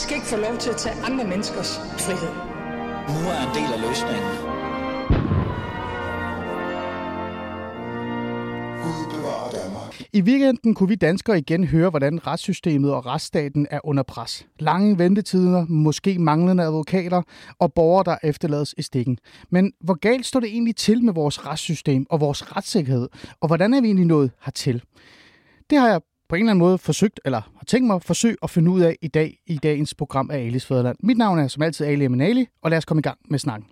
skal ikke få lov til at tage andre menneskers frihed. Nu er en del af løsningen. I weekenden kunne vi danskere igen høre, hvordan retssystemet og retsstaten er under pres. Lange ventetider, måske manglende advokater og borgere, der efterlades i stikken. Men hvor galt står det egentlig til med vores retssystem og vores retssikkerhed? Og hvordan er vi egentlig nået hertil? Det har jeg på en eller anden måde forsøgt, eller har tænkt mig at forsøge at finde ud af i dag i dagens program af Alis Fæderland. Mit navn er som altid Ali Eminali, og lad os komme i gang med snakken.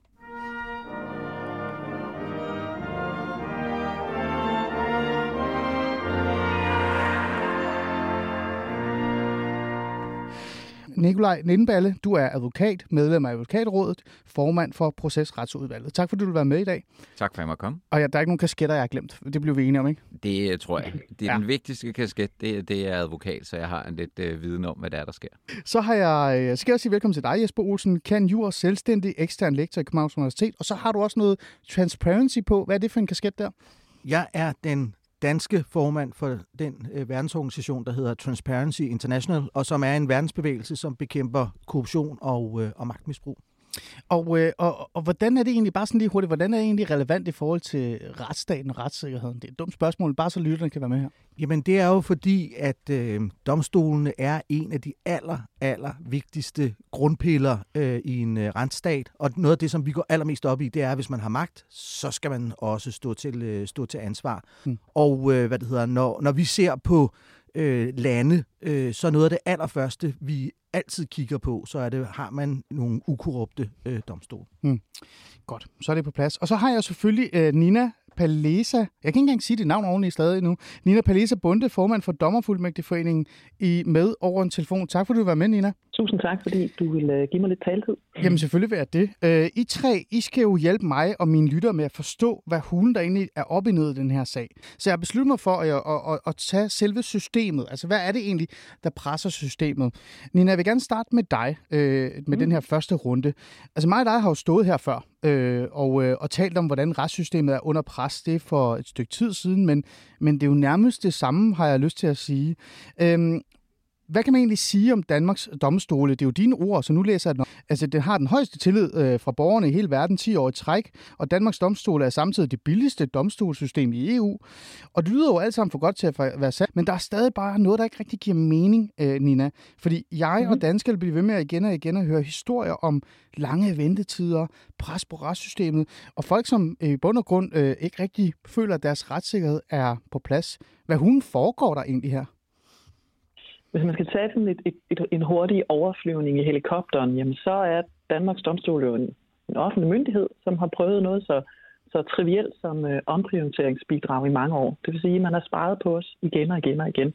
Nikolaj Nindenballe, du er advokat, medlem af Advokatrådet, formand for Procesretsudvalget. Tak fordi du vil være med i dag. Tak for at jeg måtte komme. Og ja, der er ikke nogen kasketter, jeg har glemt. Det bliver vi enige om, ikke? Det øh, tror jeg. Det er ja. den vigtigste kasket, det, det er advokat, så jeg har en lidt øh, viden om, hvad der er, der sker. Så har jeg, jeg skal jeg sige velkommen til dig, Jesper Olsen, kan jur, selvstændig, ekstern lektor i Københavns Universitet. Og så har du også noget transparency på. Hvad er det for en kasket der? Jeg er den danske formand for den øh, verdensorganisation, der hedder Transparency International, og som er en verdensbevægelse, som bekæmper korruption og, øh, og magtmisbrug. Og, øh, og, og hvordan er det egentlig, bare sådan lige hurtigt, hvordan er det egentlig relevant i forhold til retsstaten og retssikkerheden? Det er et dumt spørgsmål, bare så lytterne kan være med her. Jamen det er jo fordi, at øh, domstolene er en af de aller, aller vigtigste grundpiller øh, i en øh, retsstat. Og noget af det, som vi går allermest op i, det er, at hvis man har magt, så skal man også stå til, øh, stå til ansvar. Hmm. Og øh, hvad det hedder, når, når vi ser på øh, lande, øh, så noget af det allerførste, vi altid kigger på, så er det, har man nogle ukorrupte øh, domstole. Hmm. Godt, så er det på plads. Og så har jeg selvfølgelig øh, Nina Palesa, jeg kan ikke engang sige dit navn ordentligt stadig nu, Nina Palesa Bunde, formand for Dommerfuldmægtigforeningen, i med over en telefon. Tak fordi du var med, Nina. Tusind tak, fordi du vil uh, give mig lidt taletid. Jamen selvfølgelig vil jeg det. Uh, I tre, I skal jo hjælpe mig og mine lyttere med at forstå, hvad hulen der egentlig er op i ned i den her sag. Så jeg har besluttet mig for at, at, at, at tage selve systemet. Altså, hvad er det egentlig, der presser systemet? Nina, jeg vil gerne starte med dig, uh, med mm. den her første runde. Altså mig og dig har jo stået her før, øh, og, øh, og talt om, hvordan retssystemet er under pres. Det er for et stykke tid siden, men, men det er jo nærmest det samme, har jeg lyst til at sige. Øhm, hvad kan man egentlig sige om Danmarks domstole? Det er jo dine ord, så nu læser jeg den. Altså, den har den højeste tillid øh, fra borgerne i hele verden 10 år i træk, og Danmarks domstole er samtidig det billigste domstolssystem i EU. Og det lyder jo alt sammen for godt til at være sandt, men der er stadig bare noget, der ikke rigtig giver mening, øh, Nina. Fordi jeg mm-hmm. og mhm. danskere bliver ved med at igen og igen at høre historier om lange ventetider, pres på retssystemet, og folk, som øh, i bund og grund øh, ikke rigtig føler, at deres retssikkerhed er på plads. Hvad hun foregår der egentlig her? Hvis man skal tage sådan et, et, et, en hurtig overflyvning i helikopteren, jamen så er Danmarks Domstol jo en, en offentlig myndighed, som har prøvet noget så, så trivielt som øh, omprioriteringsbidrag i mange år. Det vil sige, at man har sparet på os igen og igen og igen.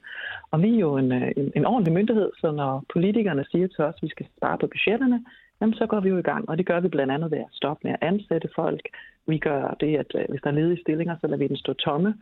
Og vi er jo en, øh, en, en ordentlig myndighed, så når politikerne siger til os, at vi skal spare på budgetterne, jamen så går vi jo i gang. Og det gør vi blandt andet ved at stoppe med at ansætte folk. Vi gør det, at øh, hvis der er ledige stillinger, så lader vi den stå tomme.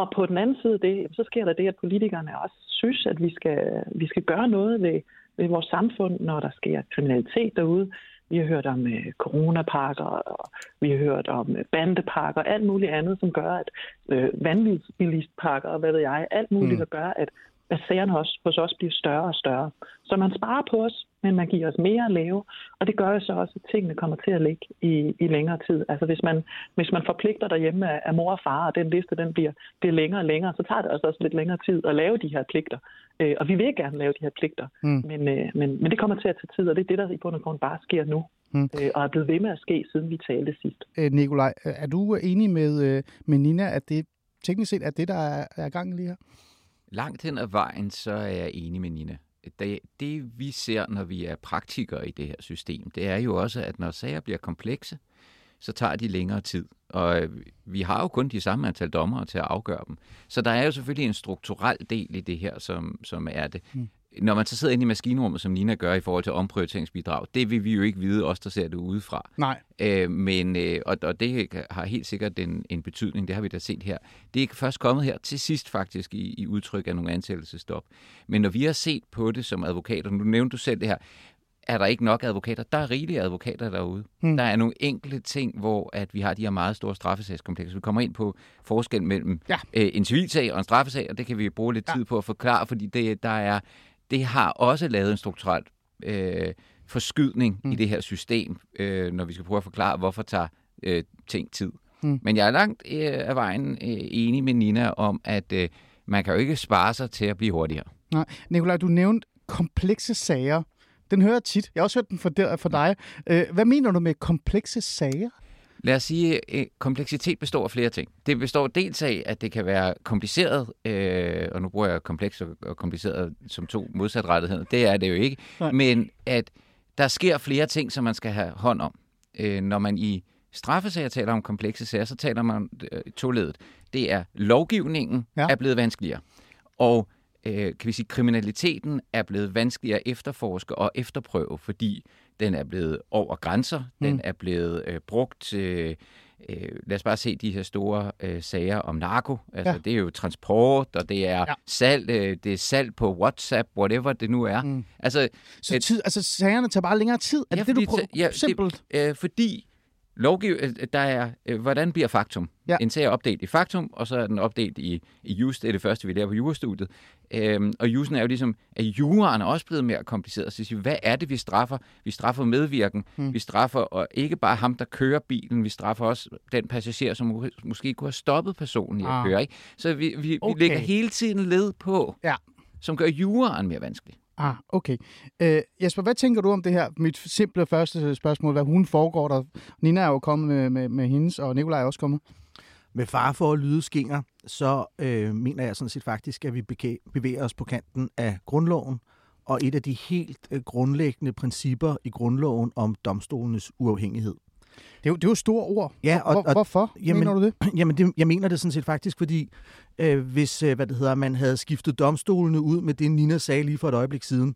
Og på den anden side det, så sker der det, at politikerne også synes, at vi skal, vi skal gøre noget ved, ved vores samfund, når der sker kriminalitet derude. Vi har hørt om uh, coronapakker, og vi har hørt om uh, bandepakker, alt muligt andet, som gør, at uh, vanvidsbilistpakker og hvad ved jeg, alt muligt, mm. der gør, at, at sagerne også, hos os bliver større og større. Så man sparer på os, men man giver os mere at lave, og det gør jo så også, at tingene kommer til at ligge i, i længere tid. Altså hvis man, hvis man forpligter derhjemme af, af mor og far, og den liste den bliver, bliver længere og længere, så tager det også, også lidt længere tid at lave de her pligter. Øh, og vi vil gerne lave de her pligter, mm. men, øh, men, men det kommer til at tage tid, og det er det, der i bund og grund bare sker nu. Mm. Øh, og er blevet ved med at ske, siden vi talte sidst. Øh, Nikolaj, er du enig med, øh, med Nina, at det teknisk set er det, der er, er gang lige her? Langt hen ad vejen, så er jeg enig med Nina det, det vi ser, når vi er praktikere i det her system, det er jo også, at når sager bliver komplekse, så tager de længere tid. Og øh, vi har jo kun de samme antal dommere til at afgøre dem. Så der er jo selvfølgelig en strukturel del i det her, som, som er det. Mm når man så sidder inde i maskinrummet, som Nina gør i forhold til omprioriteringsbidrag, det vil vi jo ikke vide, os der ser det udefra. Nej. Øh, men, øh, og, og det har helt sikkert en, en betydning, det har vi da set her. Det er først kommet her til sidst faktisk i, i udtryk af nogle ansættelsestop. Men når vi har set på det som advokater, nu nævnte du selv det her, er der ikke nok advokater. Der er rigelige advokater derude. Hmm. Der er nogle enkelte ting, hvor at vi har de her meget store straffesagskomplekser. Vi kommer ind på forskel mellem ja. øh, en civilsag og en straffesag, og det kan vi bruge lidt ja. tid på at forklare, fordi det, der er det har også lavet en strukturel øh, forskydning mm. i det her system, øh, når vi skal prøve at forklare, hvorfor tager øh, ting tid. Mm. Men jeg er langt øh, af vejen øh, enig med Nina om, at øh, man kan jo ikke spare sig til at blive hurtigere. Nej. Nikolaj, du nævnte komplekse sager. Den hører jeg tit. Jeg har også hørt den for, der, dig. Øh, hvad mener du med komplekse sager? Lad os sige, at øh, kompleksitet består af flere ting. Det består dels af, at det kan være kompliceret, øh, og nu bruger jeg kompleks og kompliceret som to modsatrettigheder. Det er det jo ikke. Nej. Men at der sker flere ting, som man skal have hånd om. Øh, når man i straffesager taler om komplekse sager, så taler man øh, toledet. Det er, lovgivningen ja. er blevet vanskeligere. Og øh, kan vi sige, kriminaliteten er blevet vanskeligere at efterforske og efterprøve, fordi den er blevet over grænser, mm. den er blevet øh, brugt... Øh, øh, lad os bare se de her store øh, sager om narko. Altså, ja. Det er jo transport, og det er ja. salg, øh, det er salg på WhatsApp, whatever det nu er. Mm. Altså, så tid, øh, altså, sagerne tager bare længere tid? Er ja, det det, du prøver? Ja, Simpelt? Det, øh, fordi lovgiv, øh, der er, øh, hvordan bliver faktum? Ja. En sag er opdelt i faktum, og så er den opdelt i, i just, det er det første, vi lærer på jurastudiet. Øhm, og jusen er jo ligesom, at juraen er også blevet mere kompliceret. Så siger, hvad er det, vi straffer? Vi straffer medvirken. Hmm. Vi straffer og ikke bare ham, der kører bilen. Vi straffer også den passager, som måske kunne have stoppet personen i at ah. køre. Ikke? Så vi, vi, okay. vi lægger hele tiden led på, ja. som gør juraen mere vanskelig. Ah, okay. Øh, Jesper, hvad tænker du om det her? Mit simple første spørgsmål, hvad hun foregår der. Nina er jo kommet med, med, med hendes, og Nikolaj er også kommet. Med far for at lyde skinger, så øh, mener jeg sådan set faktisk, at vi bevæger os på kanten af grundloven, og et af de helt øh, grundlæggende principper i grundloven om domstolenes uafhængighed. Det er jo, det er jo store ord. Ja, og, Hvor, hvorfor jamen, mener du det? Jamen, det, jeg mener det sådan set faktisk, fordi øh, hvis øh, hvad det hedder, man havde skiftet domstolene ud med det, Nina sagde lige for et øjeblik siden,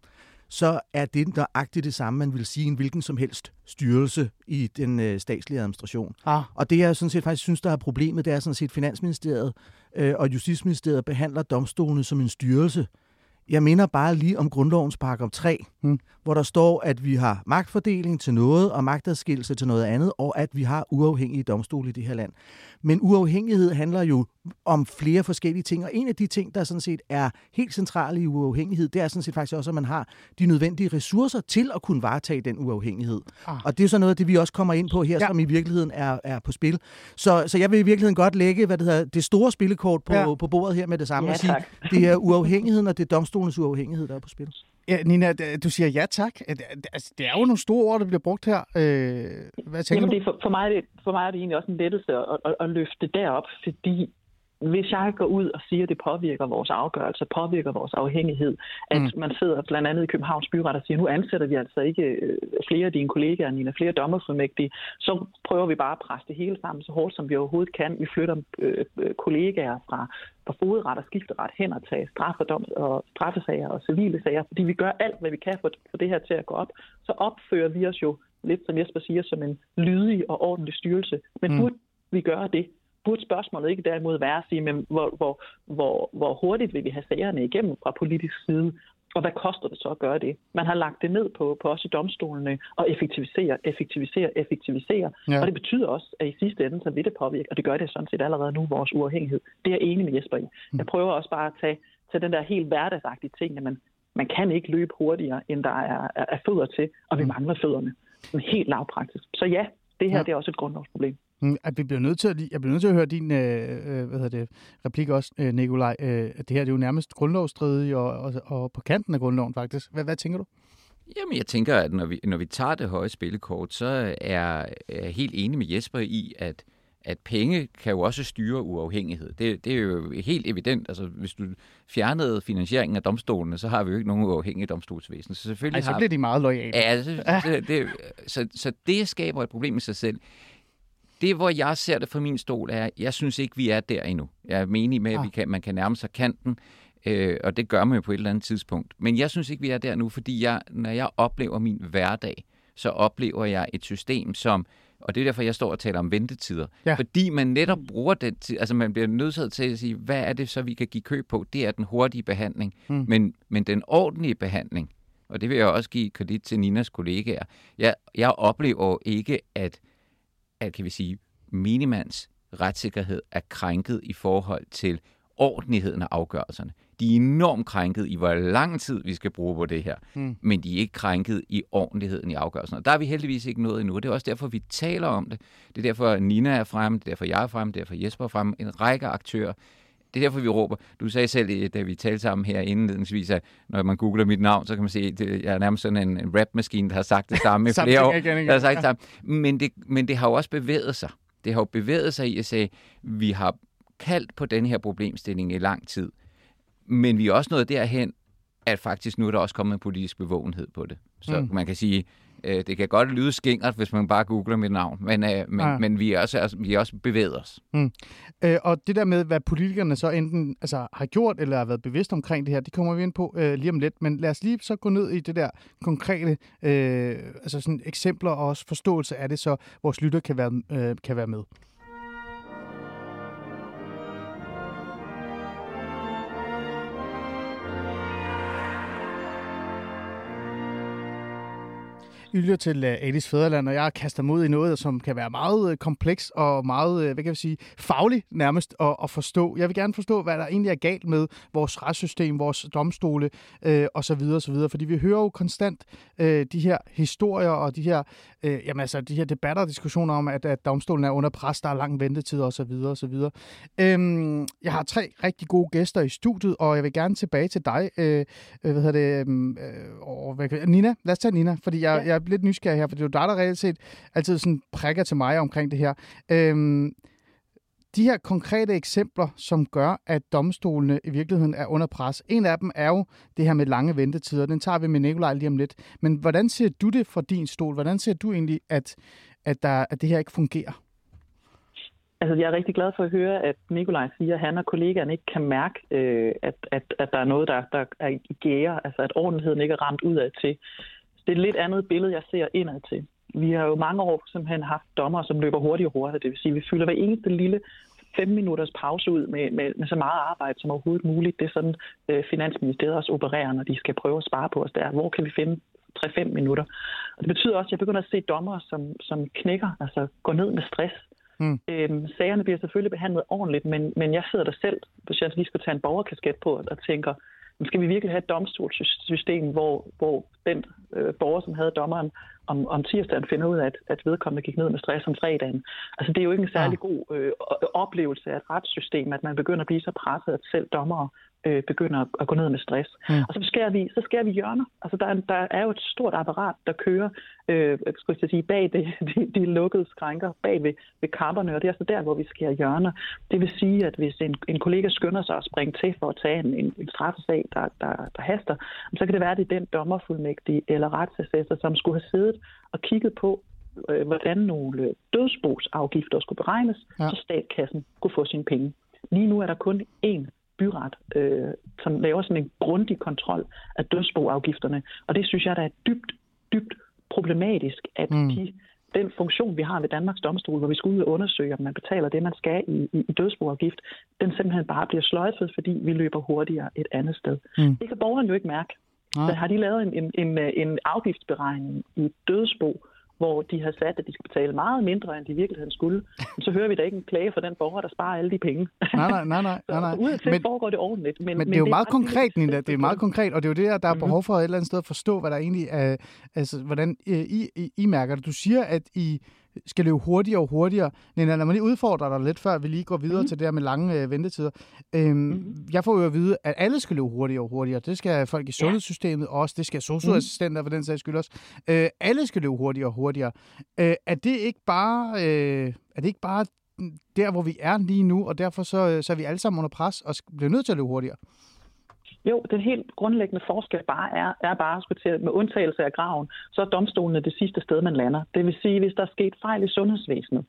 så er det nøjagtigt det samme, man vil sige en hvilken som helst styrelse i den øh, statslige administration. Ah. Og det, jeg sådan set faktisk synes, der er problemet, det er sådan set, Finansministeriet øh, og Justitsministeriet behandler domstolene som en styrelse. Jeg minder bare lige om grundlovens paragraf 3, hmm. hvor der står, at vi har magtfordeling til noget og magtadskillelse til noget andet, og at vi har uafhængige domstole i det her land. Men uafhængighed handler jo om flere forskellige ting, og en af de ting, der sådan set er helt centrale i uafhængighed, det er sådan set faktisk også, at man har de nødvendige ressourcer til at kunne varetage den uafhængighed. Ah. Og det er så noget af det, vi også kommer ind på her, ja. som i virkeligheden er, er på spil. Så, så jeg vil i virkeligheden godt lægge hvad det, hedder, det store spillekort på, ja. på bordet her med det samme, ja, og sige, det er uafhængigheden, og det er domstolens uafhængighed, der er på spil. Ja, Nina, du siger ja tak. Altså, det er jo nogle store ord, der bliver brugt her. Øh, hvad tænker Jamen, det er for, for, mig, for mig er det egentlig også en lettelse at, at, at løfte derop, fordi hvis jeg går ud og siger, at det påvirker vores afgørelse, påvirker vores afhængighed, at mm. man sidder blandt andet i Københavns Byret og siger, nu ansætter vi altså ikke øh, flere af dine kollegaer, Nina, flere dommerfuldmægtige, så prøver vi bare at presse det hele sammen så hårdt, som vi overhovedet kan. Vi flytter øh, øh kollegaer fra, fra fodret og skifteret hen og tage straffedom og straffesager og civile sager, fordi vi gør alt, hvad vi kan for, for det her til at gå op. Så opfører vi os jo lidt, som Jesper siger, som en lydig og ordentlig styrelse. Men mm. burde vi gøre det, burde spørgsmålet ikke derimod være at sige, men hvor, hvor, hvor, hvor hurtigt vil vi have sagerne igennem fra politisk side, og hvad koster det så at gøre det? Man har lagt det ned på, på os i domstolene og effektivisere, effektivisere, effektivisere. Ja. Og det betyder også, at i sidste ende, så vil det påvirke, og det gør det sådan set allerede nu, vores uafhængighed. Det er jeg enig med Jesper i. Mm. Jeg prøver også bare at tage, tage den der helt hverdagsagtige ting, at man, man kan ikke løbe hurtigere, end der er, er, er fødder til, og vi mm. mangler fødderne. Helt lavpraktisk. Så ja, det her ja. det er også et grundlovsproblem. Mm, at vi bliver nødt til at, jeg bliver nødt til at høre din øh, øh, hvad hedder det, replik også, øh, Nikolaj. Øh, at det her det er jo nærmest grundlovsstridigt og, og, og på kanten af grundloven faktisk. Hvad, hvad tænker du? Jamen, jeg tænker, at når vi, når vi tager det høje spillekort, så er jeg helt enig med Jesper i, at at penge kan jo også styre uafhængighed. Det, det er jo helt evident. Altså, hvis du fjernede finansieringen af domstolene, så har vi jo ikke nogen uafhængige domstolsvæsen. Så selvfølgelig Ej, så har... bliver de meget lojale. Ja, altså, det, det, så, så det skaber et problem i sig selv det, hvor jeg ser det fra min stol, er, jeg synes ikke, vi er der endnu. Jeg er menig med, at vi kan, man kan nærme sig kanten, øh, og det gør man jo på et eller andet tidspunkt. Men jeg synes ikke, vi er der nu, fordi jeg, når jeg oplever min hverdag, så oplever jeg et system, som og det er derfor, jeg står og taler om ventetider. Ja. Fordi man netop bruger det, til, altså man bliver nødt til at sige, hvad er det så, vi kan give køb på? Det er den hurtige behandling. Mm. Men, men den ordentlige behandling, og det vil jeg også give kredit til Ninas kollegaer, jeg, jeg oplever ikke, at at kan vi sige, minimands retssikkerhed er krænket i forhold til ordentligheden af afgørelserne. de er enormt krænket i, hvor lang tid vi skal bruge på det her. Mm. Men de er ikke krænket i ordentligheden i afgørelsen. Og der er vi heldigvis ikke nået endnu. Det er også derfor, vi taler om det. Det er derfor, Nina er fremme, det er derfor, jeg er fremme, det er derfor, Jesper er fremme. En række aktører. Det er derfor, vi råber. Du sagde selv, da vi talte sammen her indledningsvis, at når man googler mit navn, så kan man se, at jeg er nærmest sådan en, en rapmaskine, der har sagt det samme i flere år. Igen, igen. Der har sagt det samme. Men, det, men det har jo også bevæget sig. Det har jo bevæget sig i at sige, vi har kaldt på den her problemstilling i lang tid. Men vi er også nået derhen, at faktisk nu er der også kommet en politisk bevågenhed på det. Så mm. man kan sige, øh, det kan godt lyde skingert, hvis man bare googler mit navn, men, øh, men, Ja. men vi, er også, altså, vi er også bevæget os. Øh, og det der med, hvad politikerne så enten altså, har gjort eller har været bevidst omkring det her, det kommer vi ind på øh, lige om lidt. Men lad os lige så gå ned i det der konkrete øh, altså sådan eksempler og også forståelse af det, så vores lytter kan være, øh, kan være med. Lytter til uh, Alice Fæderland, og jeg kaster mod i noget, som kan være meget uh, kompleks og meget, uh, hvad kan jeg sige, fagligt nærmest at, at forstå. Jeg vil gerne forstå, hvad der egentlig er galt med vores retssystem, vores domstole uh, osv. osv. Fordi vi hører jo konstant uh, de her historier og de her, uh, jamen altså, de her debatter og diskussioner om, at, at domstolen er under pres, der er lang ventetid osv. osv. Øhm, jeg har tre rigtig gode gæster i studiet, og jeg vil gerne tilbage til dig, øh, øh, hvad hedder det, øh, og, hvad, Nina. Lad os tage Nina, fordi jeg, Ja. jeg lidt nysgerrig her, for det er jo dig, der reelt set altid sådan prikker til mig omkring det her. Øhm, de her konkrete eksempler, som gør, at domstolene i virkeligheden er under pres. En af dem er jo det her med lange ventetider. Den tager vi med Nikolaj lige om lidt. Men hvordan ser du det fra din stol? Hvordan ser du egentlig, at, at, der, at det her ikke fungerer? Altså, jeg er rigtig glad for at høre, at Nikolaj siger, at han og kollegaerne ikke kan mærke, øh, at, at, at der er noget, der, der er i gære, altså at ordentligheden ikke er ramt ud af til. Det er et lidt andet billede, jeg ser indad til. Vi har jo mange år simpelthen haft dommer, som løber hurtigt og hurtigt. Det vil sige, at vi fylder hver eneste lille fem minutters pause ud med, med, med så meget arbejde som overhovedet muligt. Det er sådan, øh, Finansministeriet også opererer, når de skal prøve at spare på os der. Hvor kan vi finde 3-5 minutter? Og det betyder også, at jeg begynder at se dommer, som, som knækker, altså går ned med stress. Mm. Øhm, sagerne bliver selvfølgelig behandlet ordentligt, men, men jeg sidder der selv, hvis jeg lige skulle tage en borgerkasket på, og tænker, men skal vi virkelig have et domstolssystem, hvor, hvor den øh, borger, som havde dommeren om, om tirsdagen, finder ud af, at, at vedkommende gik ned med stress om fredagen? Altså, det er jo ikke en særlig god øh, oplevelse af et retssystem, at man begynder at blive så presset, at selv dommere øh, begynder at, at gå ned med stress. Mm. Og så skærer vi, så skærer vi hjørner. Altså, der, er- der er jo et stort apparat, der kører øh, skulle jeg sige, bag det, de, de lukkede skrænker, bag ved, ved kapperne, og det er så der, hvor vi skærer hjørner. Det vil sige, at hvis en, en kollega skynder sig at springe til for at tage en, en, en straffesag, der, der, der haster, så kan det være, at det er den dommerfuldmægtige eller retsassessor, som skulle have siddet og kigget på, øh, hvordan nogle dødsbogsafgifter skulle beregnes, Ja. så statskassen kunne få sine penge. Lige nu er der kun én byret, øh, som laver sådan en grundig kontrol af dødsboafgifterne, og det synes jeg, der er dybt, dybt problematisk, at Mm. de, den funktion, vi har ved Danmarks Domstol, hvor vi skal ud og undersøge, om man betaler det, man skal i, i, i dødsboafgift, den simpelthen bare bliver sløjfet, fordi vi løber hurtigere et andet sted. Mm. Det kan borgeren jo ikke mærke. Nej. Så har de lavet en, en, en, øh, en afgiftsberegning i dødsbo, hvor de har sat, at de skal betale meget mindre, end de i virkeligheden skulle. Så hører vi da ikke en klage for den borger, der sparer alle de penge. Nej, nej, nej, nej. nej, nej. Udadtil Men- foregår det ordentligt. Men, Men det er jo meget konkret, Nina. Det er meget konkret, og det er jo det, der, der er Mhm. behov for et eller andet sted at forstå, hvad der egentlig er, altså, hvordan øh, I, I, I mærker det. Du siger, at I skal løbe hurtigere og hurtigere. Nina, lad mig lige udfordre dig lidt, før vi lige går videre mm. Til det her med lange øh, ventetider. Øhm, Mhm. Jeg får jo at vide, at alle skal løbe hurtigere og hurtigere. Det skal folk i sundhedssystemet også. Det skal socioassistenter for den sags skyld også. Øh, alle skal løbe hurtigere og hurtigere. Øh, er det ikke bare... Øh, er det ikke bare der, hvor vi er lige nu, og derfor så, øh, så er vi alle sammen under pres og bliver nødt til at løbe hurtigere? Jo, den helt grundlæggende forskel bare er, er bare skulle til, med undtagelse af graven, så er domstolene det sidste sted, man lander. Det vil sige, hvis der er sket fejl i sundhedsvæsenet,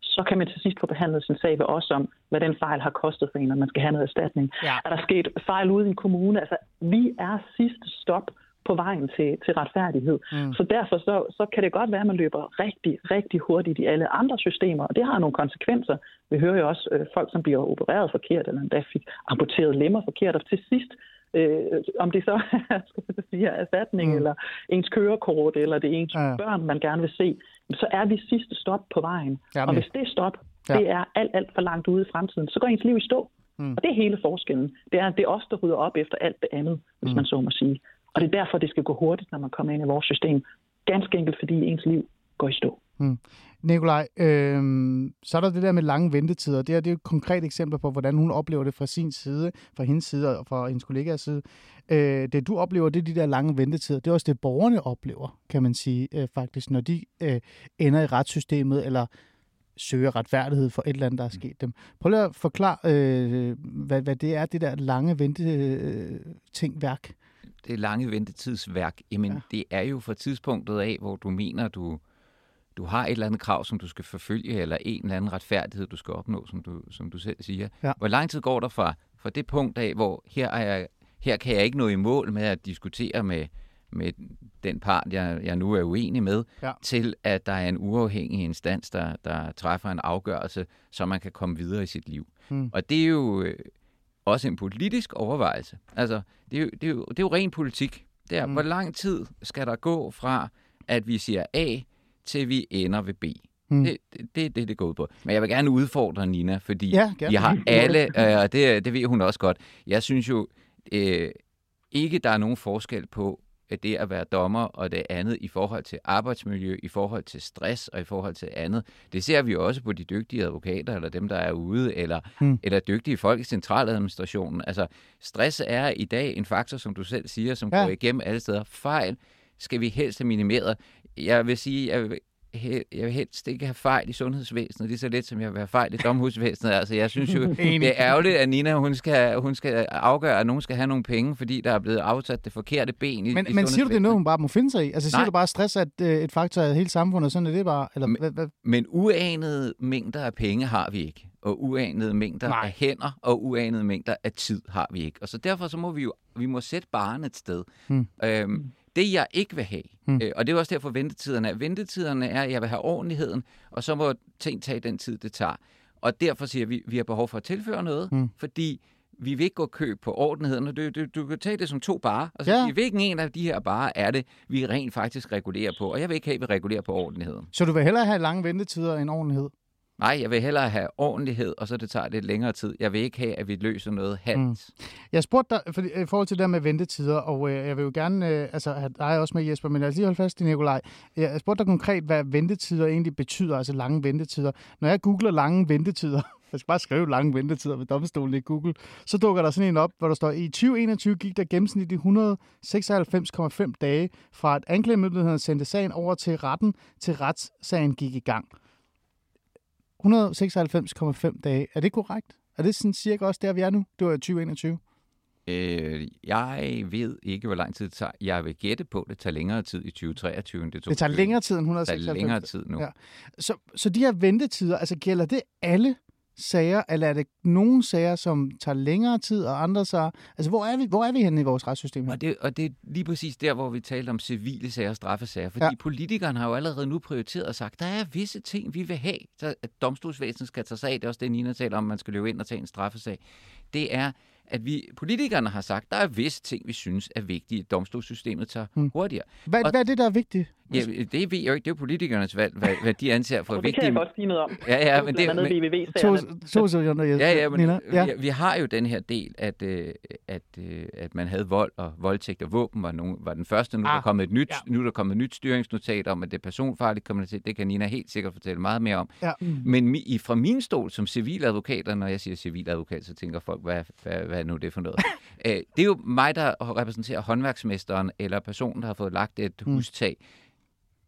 så kan man til sidst få behandlet sin sag ved os om, hvad den fejl har kostet for en, og man skal have noget erstatning. Ja. Er der sket fejl ude i en kommune? Altså, vi er sidste stop på vejen til, til retfærdighed. Mm. Mm. Så derfor så, så kan det godt være, at man løber rigtig, rigtig hurtigt i alle andre systemer, og det har nogle konsekvenser. Vi hører jo også øh, folk, som bliver opereret forkert, eller endda fik amputeret lemmer forkert, og til sidst, øh, om det så er erstatning, Mm. eller ens kørekort, eller det er ens Ja. børn, man gerne vil se, så er vi sidste stop på vejen. Er og hvis det stop, ja. det er alt, alt for langt ude i fremtiden, så går ens liv i stå. Mm. Og det er hele forskellen. Det er, det er os, der rydder op efter alt det andet, hvis mm. man så må sige. Og det er derfor, det skal gå hurtigt, når man kommer ind i vores system. Ganske enkelt, fordi ens liv går i stå. Mm. Nikolaj, øh, så er der det der med lange ventetider. Det er, det er et konkret eksempel på, hvordan hun oplever det fra sin side, fra hendes side og fra hendes kollegaers side. Øh, det du oplever, det er de der lange ventetider. Det er også det, borgerne oplever, kan man sige øh, faktisk, når de øh, ender i retssystemet eller søger retfærdighed for et eller andet, der er sket dem. Prøv lige at forklare, øh, hvad, hvad det er, det der lange ventetingværk. Det lange ventetidsværk, jamen ja. det er jo fra tidspunktet af, hvor du mener, du du har et eller andet krav, som du skal forfølge, eller en eller anden retfærdighed, du skal opnå, som du, som du selv siger. Ja. Hvor lang tid går der fra, fra det punkt af, hvor her, er jeg, her kan jeg ikke nå i mål med at diskutere med, med den part, jeg, jeg nu er uenig med, ja. til at der er en uafhængig instans, der, der træffer en afgørelse, så man kan komme videre i sit liv. Hmm. Og det er jo øh, også en politisk overvejelse. Altså, det er jo, det er jo, det er jo ren politik. Det er, hmm. hvor lang tid skal der gå fra, at vi siger A, til vi ender ved B. Mm. Det, det, det det, det går ud på. Men jeg vil gerne udfordre Nina, fordi ja, vi har alle, øh, og det, det ved hun også godt, jeg synes jo øh, ikke, der er nogen forskel på at det at være dommer og det andet i forhold til arbejdsmiljø, i forhold til stress og i forhold til andet. Det ser vi også på de dygtige advokater, eller dem, der er ude, eller, mm. eller dygtige folk i centraladministrationen. Altså, stress er i dag en faktor, som du selv siger, som ja. går igennem alle steder. Fejl skal vi helst have minimeret jeg vil sige, jeg vil, jeg vil helst ikke have fejl i sundhedsvæsenet, lige så lidt som jeg vil have fejl i domhusvæsenet. Altså, jeg synes jo, det er ærgerligt, at Nina hun skal, hun skal afgøre, at nogen skal have nogle penge, fordi der er blevet afsat det forkerte ben i Men, i men siger du, det er noget, hun bare må finde sig i? Altså, siger Nej. du bare stress, at uh, et faktor af hele samfundet, sådan er det bare? Eller, men, hvad, hvad? men uanede mængder af penge har vi ikke og uanede mængder Nej. af hænder og uanede mængder af tid har vi ikke. Og så derfor så må vi jo vi må sætte barnet et sted. Hmm. Øhm, det jeg ikke vil have, hmm. øh, og det er også derfor ventetiderne er, ventetiderne er, at jeg vil have ordentligheden, og så må ting tage den tid, det tager. Og derfor siger vi, at vi har behov for at tilføre noget, hmm. fordi vi vil ikke gå køb på ordentligheden. Du, du, du kan tage det som to bare, og så ja. sige, hvilken en af de her bare er det, vi rent faktisk regulerer på. Og jeg vil ikke have, at vi regulerer på ordentligheden. Så du vil hellere have lange ventetider end ordentlighed? Nej, jeg vil hellere have ordentlighed, og så det tager lidt længere tid. Jeg vil ikke have, at vi løser noget hands. Mm. Jeg spurgte dig for, i forhold til det der med ventetider, og øh, jeg vil jo gerne øh, altså, have dig også med, Jesper, men jeg vil lige holde fast i Nikolaj. Jeg spurgte dig konkret, hvad ventetider egentlig betyder, altså lange ventetider. Når jeg googler lange ventetider, jeg skal bare skrive lange ventetider ved domstolen i Google, så dukker der sådan en op, hvor der står, i 2021 gik der gennemsnitligt 196,5 dage fra at anklagemyndigheden sendte sagen over til retten, til retssagen gik i gang. 196,5 dage. Er det korrekt? Er det sådan cirka også der, vi er nu? Det var 2021. Øh, jeg ved ikke, hvor lang tid det tager. Jeg vil gætte på, at det tager længere tid i 2023 end det tog. Det tager længere tid end 196. Det tager længere tid nu. Ja. Så, så de her ventetider, altså gælder det alle sager, eller er det nogle sager, som tager længere tid, og andre sager? Altså, hvor er vi, hvor er vi henne i vores retssystem her? Og det, og det er lige præcis der, hvor vi taler om civile sager og straffesager. Fordi ja. politikerne har jo allerede nu prioriteret og sagt, der er visse ting, vi vil have, så at domstolsvæsenet skal tage sig af. Det er også det, Nina taler om, man skal løbe ind og tage en straffesag. Det er, at vi politikerne har sagt, der er visse ting, vi synes er vigtige, at domstolssystemet tager hmm. hurtigere. Hvad, og, hvad er det, der er vigtigt? Ja, det ved jeg jo ikke. Det er jo politikernes valg, hvad, hvad de anser for vigtigt. Det kan jeg godt sige noget om. Ja, ja, men det, men, to, to sekunder, Ja, ja, men Nina. Ja. Vi, vi, har jo den her del, at, øh, at, øh, at man havde vold og voldtægt og våben var, nogen, var den første. Nu, ah, der kommet et nyt, ja. nu er der kommet et nyt styringsnotat om, at det er personfarligt kriminalitet. Det kan Nina helt sikkert fortælle meget mere om. Ja. Mm. Men i, fra min stol som civiladvokat, når jeg siger civiladvokat, så tænker folk, hvad, hvad, hvad er nu det for noget? Æ, det er jo mig, der repræsenterer håndværksmesteren eller personen, der har fået lagt et mm. hustag.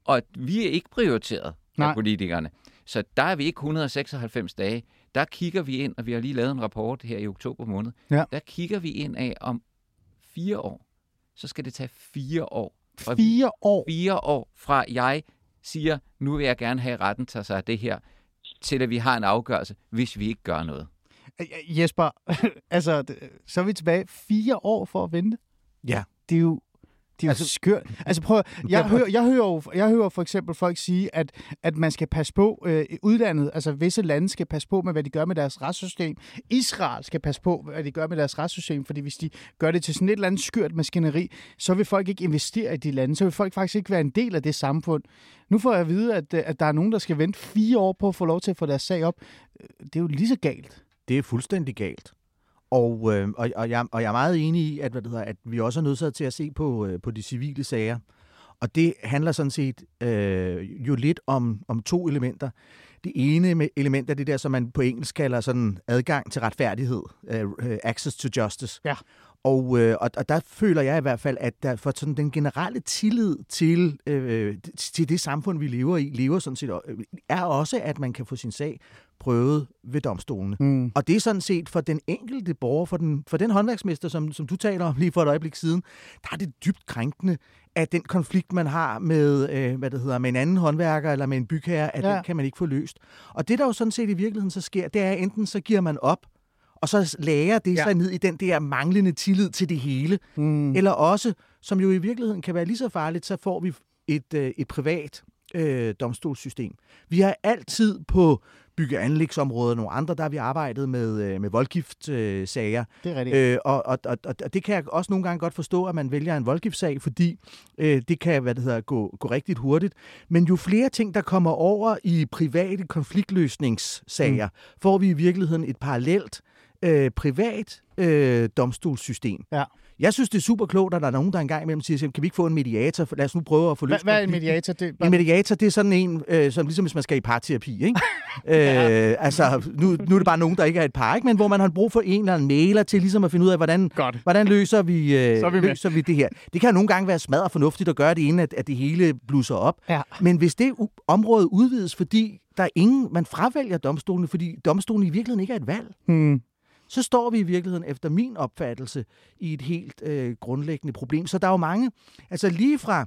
Og vi er ikke prioriteret Nej. af politikerne. Så der er vi ikke 196 dage. Der kigger vi ind, og vi har lige lavet en rapport her i oktober måned. Ja. Der kigger vi ind af om fire år. Så skal det tage fire år. Fire år? Fire år fra jeg siger, nu vil jeg gerne have retten til sig af det her, til at vi har en afgørelse, hvis vi ikke gør noget. Jesper, altså, så er vi tilbage fire år for at vente. Ja. Det er jo det er altså, skørt. Altså prøv, jeg, hører, jeg, hører jo, jeg hører for eksempel folk sige, at, at man skal passe på øh, udlandet, altså visse lande skal passe på med, hvad de gør med deres retssystem. Israel skal passe på, hvad de gør med deres retssystem, fordi hvis de gør det til sådan et eller andet skørt maskineri, så vil folk ikke investere i de lande, så vil folk faktisk ikke være en del af det samfund. Nu får jeg at vide, at, at der er nogen, der skal vente fire år på at få lov til at få deres sag op. Det er jo lige så galt. Det er fuldstændig galt. Og, øh, og, og, jeg, og jeg er meget enig i, at, hvad det hedder, at vi også er nødt til at se på, øh, på de civile sager. Og det handler sådan set øh, jo lidt om, om to elementer. Det ene med element er det der, som man på engelsk kalder sådan adgang til retfærdighed, uh, access to justice. Ja. Og, øh, og, og der føler jeg i hvert fald, at der for sådan den generelle tillid til, øh, til det samfund, vi lever i, lever sådan set, øh, er også, at man kan få sin sag prøvet ved domstolene. Mm. Og det er sådan set for den enkelte borger, for den, for den håndværksmester, som, som du taler om lige for et øjeblik siden, der er det dybt krænkende, at den konflikt, man har med, øh, hvad det hedder, med en anden håndværker eller med en bygherre, at ja. den kan man ikke få løst. Og det, der jo sådan set i virkeligheden så sker, det er, enten så giver man op, og så lærer det ja. sig ned i den der manglende tillid til det hele. Mm. Eller også, som jo i virkeligheden kan være lige så farligt, så får vi et, øh, et privat øh, domstolssystem. Vi har altid på bygge- og anlægsområdet, nogle andre, der har vi arbejdet med, øh, med voldgiftsager. Øh, det er rigtigt. Øh, og, og, og, og det kan jeg også nogle gange godt forstå, at man vælger en voldgiftssag, fordi øh, det kan hvad det hedder, gå, gå rigtig hurtigt. Men jo flere ting, der kommer over i private konfliktløsningssager, mm. får vi i virkeligheden et parallelt øh, privat øh, domstolssystem. Ja. Jeg synes, det er super klogt, at der er nogen, der engang imellem siger, kan vi ikke få en mediator? Lad os nu prøve at få løst Hvad, er en mediator? Det, en mediator, det er sådan en, øh, som ligesom hvis man skal i parterapi, ikke? ja. øh, altså, nu, nu er det bare nogen, der ikke er et par, ikke? Men hvor man har brug for en eller anden mailer til ligesom at finde ud af, hvordan, Godt. hvordan løser, vi, øh, Så vi løser vi det her. Det kan nogle gange være smadret fornuftigt at gøre det, inden at, at det hele blusser op. Ja. Men hvis det område udvides, fordi der er ingen, man fravælger domstolene, fordi domstolen i virkeligheden ikke er et valg, hmm så står vi i virkeligheden efter min opfattelse i et helt øh, grundlæggende problem. Så der er jo mange, altså lige fra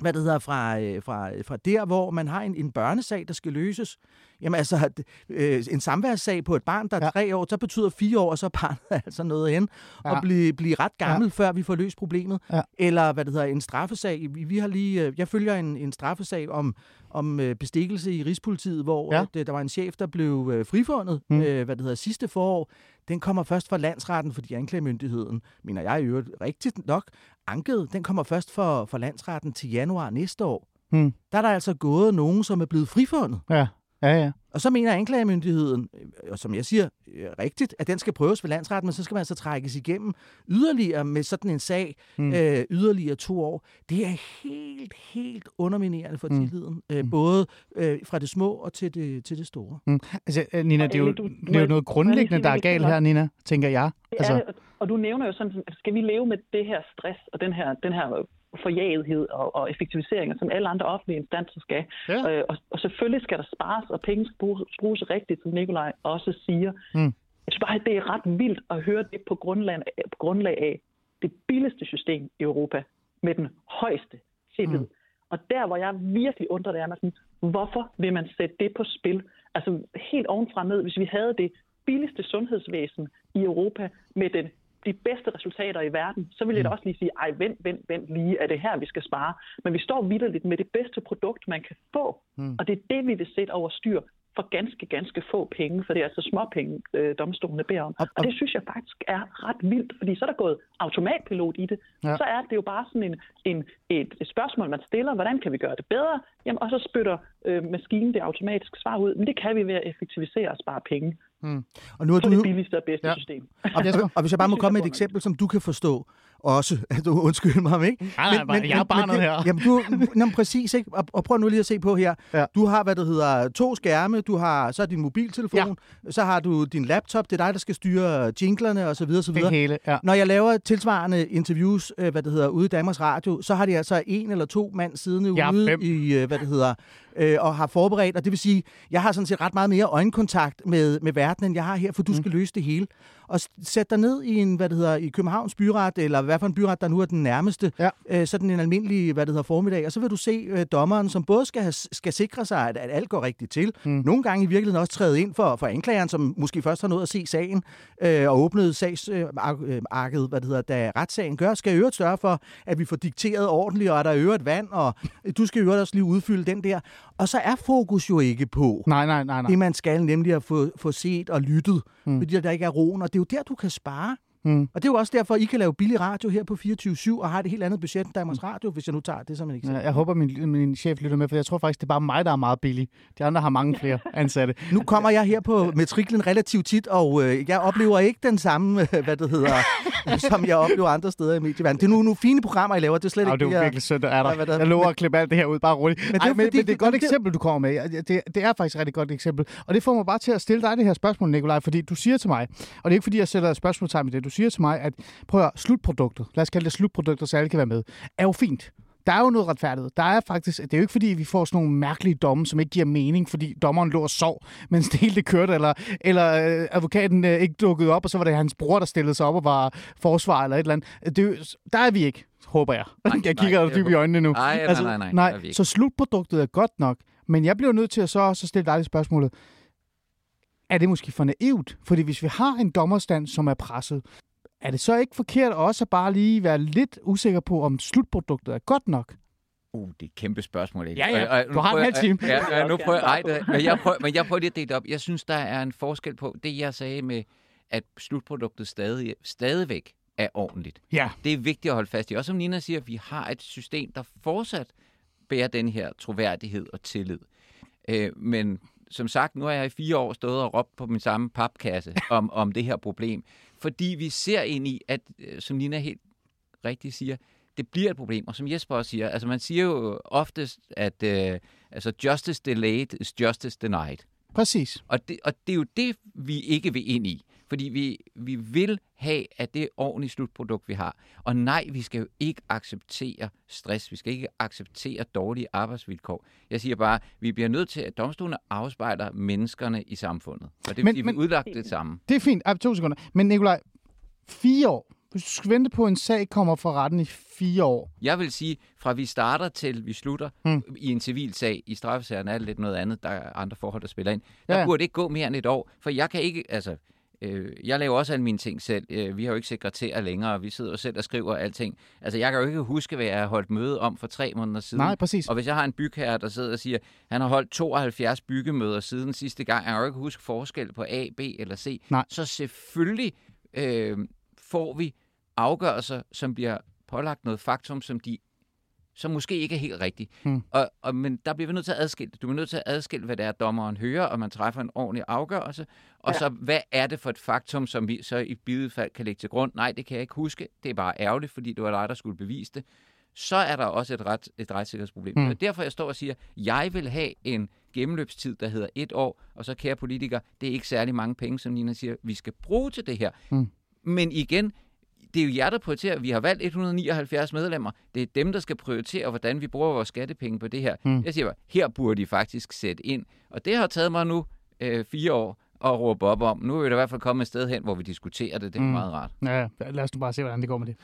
hvad det hedder, fra, øh, fra, øh, fra der, hvor man har en, en børnesag, der skal løses. Jamen altså, øh, en samværssag på et barn, der er ja. tre år, så betyder fire år, og så er barnet altså noget hen, ja. og blive, blive ret gammel, ja. før vi får løst problemet. Ja. Eller, hvad det hedder, en straffesag. Vi, vi har lige, øh, jeg følger en, en straffesag om, om øh, bestikkelse i Rigspolitiet, hvor ja. at, der var en chef, der blev øh, frifundet, mm. øh, hvad det hedder, sidste forår. Den kommer først fra landsretten, fordi anklagemyndigheden, mener jeg i øvrigt rigtigt nok, anket. Den kommer først for, for landsretten til januar næste år. Hmm. Der er der altså gået nogen, som er blevet frifundet. Ja, ja, ja. Og så mener anklagemyndigheden, øh, og som jeg siger øh, rigtigt, at den skal prøves ved landsretten, men så skal man altså trækkes igennem yderligere med sådan en sag, hmm. øh, yderligere to år. Det er helt, helt underminerende for hmm. tilliden, øh, hmm. både øh, fra det små og til det, til det store. Hmm. Altså, Nina, det er jo, det er jo noget grundlæggende, der er galt her, Nina, tænker jeg. Altså. Og du nævner jo sådan, skal vi leve med det her stress og den her, den her forjagethed og, og effektiviseringer, som alle andre offentlige instanser skal. Ja. Øh, og, og selvfølgelig skal der spares, og penge skal bruges, bruges rigtigt, som Nikolaj også siger. Mm. Jeg synes bare, at det er ret vildt at høre det på grundlag, på grundlag af det billigste system i Europa med den højeste tillid. Mm. Og der, hvor jeg virkelig undrer, det er, sådan, hvorfor vil man sætte det på spil? Altså helt ovenfra ned, hvis vi havde det billigste sundhedsvæsen i Europa med den de bedste resultater i verden, så vil jeg da mm. også lige sige, ej, vent, vent, vent lige, er det her, vi skal spare? Men vi står vidderligt med det bedste produkt, man kan få, mm. og det er det, vi vil sætte over styr for ganske, ganske få penge, for det er altså småpenge, øh, domstolene beder om. Og, og det synes jeg faktisk er ret vildt, fordi så er der gået automatpilot i det. Ja. Så er det jo bare sådan en, en, et, et spørgsmål, man stiller, hvordan kan vi gøre det bedre? Jamen, og så spytter øh, maskinen det automatiske svar ud. Men det kan vi ved at effektivisere og spare penge. Hmm. Og nu er du... det billigste og bedste ja. system. Og, og hvis jeg bare må komme med et eksempel, som du kan forstå, også, at du undskylder mig, ikke? Nej, nej, men, men, jeg er barnet men, her. Jamen, du, jamen, præcis, ikke? Og, og prøv nu lige at se på her. Ja. Du har, hvad der hedder, to skærme, du har så din mobiltelefon, ja. så har du din laptop, det er dig, der skal styre jinglerne og så videre, så videre. Det hele, ja. Når jeg laver tilsvarende interviews, øh, hvad det hedder, ude i Danmarks Radio, så har de altså en eller to mand siddende ja, ude fem. i, øh, hvad det hedder, øh, og har forberedt, og det vil sige, jeg har sådan set ret meget mere øjenkontakt med, med verden, end jeg har her, for du mm. skal løse det hele. Og sæt dig ned i en, hvad det hedder, i Københavns byret, eller hvad for en byret, der nu er den nærmeste, ja. øh, sådan en almindelig, hvad det hedder, formiddag, og så vil du se øh, dommeren, som både skal, have, skal sikre sig, at, at alt går rigtigt til, mm. nogle gange i virkeligheden også træde ind for, for anklageren, som måske først har nået at se sagen, øh, og åbnet sagsarket, øh, hvad det hedder, da retssagen gør, skal i øvrigt sørge for, at vi får dikteret ordentligt, og at der er øvrigt vand, og du skal i øvrigt også lige udfylde den der. Og så er fokus jo ikke på nej, nej, nej, nej. det, man skal, nemlig at få, få set og lyttet, mm. fordi der ikke er roen, og det er jo der, du kan spare. Mm. Og det er jo også derfor, I kan lave billig radio her på 24-7 og har et helt andet budget end Danmarks Radio, hvis jeg nu tager det som en eksempel. Ja, jeg håber, min, min chef lytter med, for jeg tror faktisk, det er bare mig, der er meget billig. De andre har mange flere ansatte. Nu kommer jeg her på matriklen relativt tit, og øh, jeg oplever ikke den samme, øh, hvad det hedder, som jeg oplever andre steder i medieverdenen. Det er nu nogle fine programmer, I laver. Det er slet Ej, ikke det er jo virkelig sødt, at er der. der- Jeg lover at klippe alt det her ud, bare roligt. Men det er er, men, fordi, men det er et godt det- eksempel, du kommer med. Det, det, er faktisk et rigtig godt eksempel. Og det får mig bare til at stille dig det her spørgsmål, Nikolaj, fordi du siger til mig, og det er ikke fordi, jeg sætter spørgsmålstegn med det, du siger til mig, at prøv at slutproduktet, lad os kalde det slutproduktet, så alle kan være med, er jo fint. Der er jo noget retfærdighed. Der er faktisk, det er jo ikke fordi, vi får sådan nogle mærkelige domme, som ikke giver mening, fordi dommeren lå og sov, mens det hele det kørte, eller, eller øh, advokaten øh, ikke dukkede op, og så var det hans bror, der stillede sig op og var forsvar eller et eller andet. Det, er jo- der er vi ikke, håber jeg. Nej, jeg kigger nej, dybt i øjnene nu. Nej, nej, nej, nej, nej. ikke. Så slutproduktet er godt nok, men jeg bliver nødt til at så også stille dig spørgsmålet. Er det måske for naivt? Fordi hvis vi har en dommerstand, som er presset, er det så ikke forkert også at bare lige være lidt usikker på, om slutproduktet er godt nok? Uh, det er et kæmpe spørgsmål. Ikke? Ja, ja. Og- og nu Du har en halv jeg- time. Ja, ja, nu prøver jeg, ej, det, men, jeg prøver, men jeg prøver lige at dele det op. Jeg synes, der er en forskel på det, jeg sagde med, at slutproduktet stadig, stadigvæk er ordentligt. Ja. Det er vigtigt at holde fast i. Også som Nina siger, vi har et system, der fortsat bærer den her troværdighed og tillid. Øh, men som sagt, nu har jeg i fire år stået og råbt på min samme papkasse om, om det her problem. Fordi vi ser ind i, at, øh, som Nina helt rigtigt siger, det bliver et problem. Og som Jesper også siger, altså man siger jo oftest, at øh, altså justice delayed is justice denied. Præcis. Og det, og det er jo det, vi ikke vil ind i. Fordi vi, vi vil have, at det er ordentligt slutprodukt, vi har. Og nej, vi skal jo ikke acceptere stress. Vi skal ikke acceptere dårlige arbejdsvilkår. Jeg siger bare, vi bliver nødt til, at domstolene afspejler menneskerne i samfundet. Og det Men- vil men- udlagt det samme. Det er fint. Ej, to sekunder. Men Nikolaj, fire år. Hvis du skal vente på, en sag kommer for retten i fire år. Jeg vil sige, fra vi starter til vi slutter Hmm. i en civil sag, i straffesagerne er det lidt noget andet, der er andre forhold, der spiller ind. Der Ja, burde ikke gå mere end et år, for jeg kan ikke, altså, øh, jeg laver også alle mine ting selv. Øh, vi har jo ikke sekretærer længere, vi sidder jo selv og skriver alting. Altså, jeg kan jo ikke huske, hvad jeg har holdt møde om for tre måneder siden. Nej, præcis. Og hvis jeg har en bygherre, der sidder og siger, han har holdt 72 byggemøder siden sidste gang, jeg kan jo ikke huske forskel på A, B eller C, Nej. så selvfølgelig øh, får vi afgørelser, som bliver pålagt noget faktum, som de som måske ikke er helt rigtigt. Hmm. Og, og, men der bliver vi nødt til at adskille. Du er nødt til at adskille, hvad det er, dommeren hører, og man træffer en ordentlig afgørelse. Og Ja. så, hvad er det for et faktum, som vi så i givet fald kan lægge til grund? Nej, det kan jeg ikke huske. Det er bare ærgerligt, fordi det var dig, der skulle bevise det. Så er der også et, ret, et retssikkerhedsproblem. Mm. Og derfor jeg står og siger, jeg vil have en gennemløbstid, der hedder et år, og så kære politikere, det er ikke særlig mange penge, som Nina siger, vi skal bruge til det her. Hmm. Men igen, det er jo jer, der prioriterer. Vi har valgt 179 medlemmer. Det er dem, der skal prioritere, hvordan vi bruger vores skattepenge på det her. Mm. Jeg siger bare, her burde de faktisk sætte ind. Og det har taget mig nu øh, fire år at råbe op om. Nu er vi da i hvert fald kommet et sted hen, hvor vi diskuterer det. Det er mm. meget rart. Ja, lad os nu bare se, hvordan det går med det.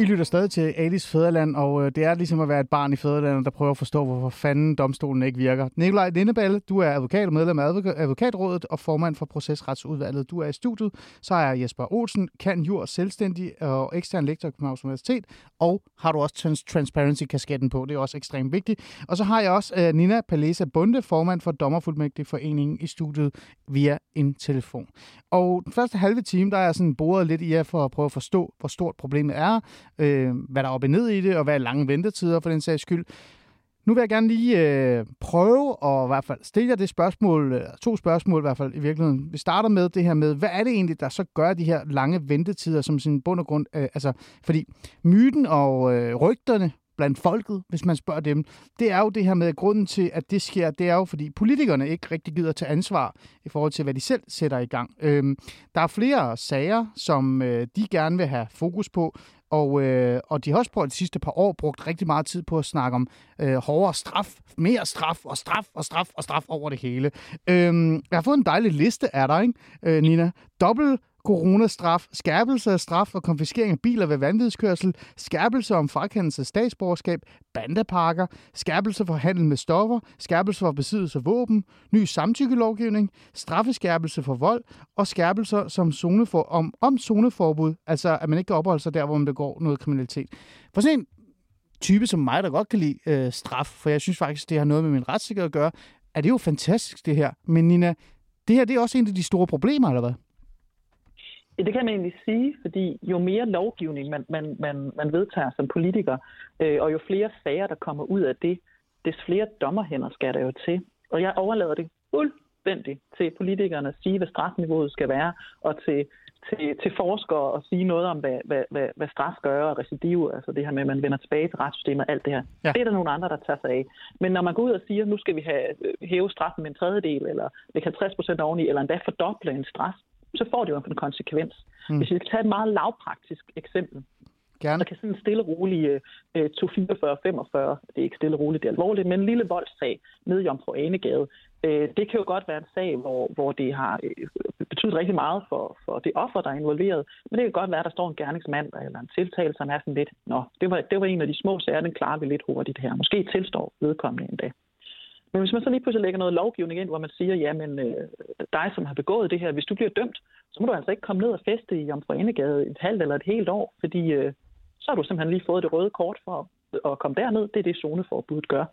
I lytter stadig til Alis Fæderland, og øh, det er ligesom at være et barn i Fæderlandet, der prøver at forstå, hvorfor fanden domstolen ikke virker. Nikolaj Lindeballe, du er advokat og medlem af Advokatrådet og formand for Procesretsudvalget. Du er i studiet. Så er Jesper Olsen, kan jur, selvstændig og ekstern lektor på Københavns Universitet. Og har du også Transparency-kasketten på. Det er også ekstremt vigtigt. Og så har jeg også øh, Nina Palesa Bunde, formand for Dommerfuldmægtig Foreningen i studiet via en telefon. Og den første halve time, der er jeg sådan boret lidt i jer for at prøve at forstå, hvor stort problemet er, øh, hvad der er op og ned i det, og hvad er lange ventetider for den sags skyld. Nu vil jeg gerne lige øh, prøve at i hvert fald stille jer det spørgsmål, øh, to spørgsmål i hvert fald i virkeligheden. Vi starter med det her med, hvad er det egentlig, der så gør de her lange ventetider som sin bund og grund? Øh, altså, fordi myten og øh, rygterne blandt folket, hvis man spørger dem, det er jo det her med, at grunden til, at det sker, det er jo, fordi politikerne ikke rigtig gider tage ansvar i forhold til, hvad de selv sætter i gang. Øhm, der er flere sager, som øh, de gerne vil have fokus på, og, øh, og de har også på de sidste par år brugt rigtig meget tid på at snakke om øh, hårdere straf, mere straf og straf og straf og straf over det hele. Øh, jeg har fået en dejlig liste af dig, ikke, øh, Nina. Dobbelt coronastraf, skærpelse af straf og konfiskering af biler ved vanvidskørsel, skærpelse om frakendelse af statsborgerskab, bandeparker, skærpelse for handel med stoffer, skærpelse for besiddelse af våben, ny samtykkelovgivning, straffeskærpelse for vold og skærpelser som zone for, om, om zoneforbud, altså at man ikke kan opholde sig der, hvor man begår noget kriminalitet. For sådan en type som mig, der godt kan lide øh, straf, for jeg synes faktisk, det har noget med min retssikkerhed at gøre, er det jo fantastisk, det her. Men Nina, det her det er også en af de store problemer, eller hvad? Ja, det kan man egentlig sige, fordi jo mere lovgivning man, man, man, man vedtager som politiker, øh, og jo flere sager, der kommer ud af det, des flere dommerhænder skal der jo til. Og jeg overlader det fuldstændig til politikerne at sige, hvad strafniveauet skal være, og til, til, til forskere at sige noget om, hvad, hvad, hvad, hvad straf gør, og recidiv, altså det her med, at man vender tilbage til retssystemet, alt det her. Ja. Det er der nogle andre, der tager sig af. Men når man går ud og siger, nu skal vi have hæve straffen med en tredjedel, eller lægge 50 procent oveni, eller endda fordoble en straf, så får det jo en konsekvens. Mm. Hvis vi skal tage et meget lavpraktisk eksempel, Gerne. så kan sådan en stille rolig øh, 244 45, det er ikke stille roligt, det er alvorligt, men en lille voldssag nede i Jomfru Anegade, øh, det kan jo godt være en sag, hvor, hvor det har øh, betydet rigtig meget for, for det offer, der er involveret, men det kan godt være, at der står en gerningsmand eller en tiltale, som er sådan lidt, nå, det var, det var en af de små sager, den klarer vi lidt hurtigt her. Måske tilstår vedkommende en dag. Men hvis man så lige pludselig lægger noget lovgivning ind, hvor man siger, jamen øh, dig, som har begået det her, hvis du bliver dømt, så må du altså ikke komme ned og feste i Jomfru Anegade et halvt eller et helt år, fordi øh, så har du simpelthen lige fået det røde kort for at komme derned. Det er det, zoneforbuddet gør.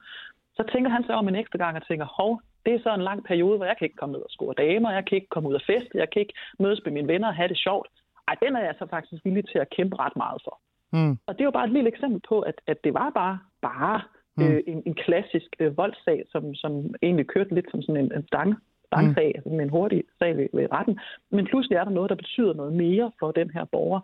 Så tænker han sig om en ekstra gang og tænker, hov, det er så en lang periode, hvor jeg kan ikke komme ned og score damer, jeg kan ikke komme ud og feste, jeg kan ikke mødes med mine venner og have det sjovt. Ej, den er jeg så faktisk villig til at kæmpe ret meget for. Mm. Og det er jo bare et lille eksempel på, at, at det var bare, bare mm. øh, en, en klassisk øh, voldssag, som, som egentlig kørte lidt som sådan en, en stang, stangsag, mm. altså med en hurtig sag ved, ved retten. Men pludselig er der noget, der betyder noget mere for den her borger.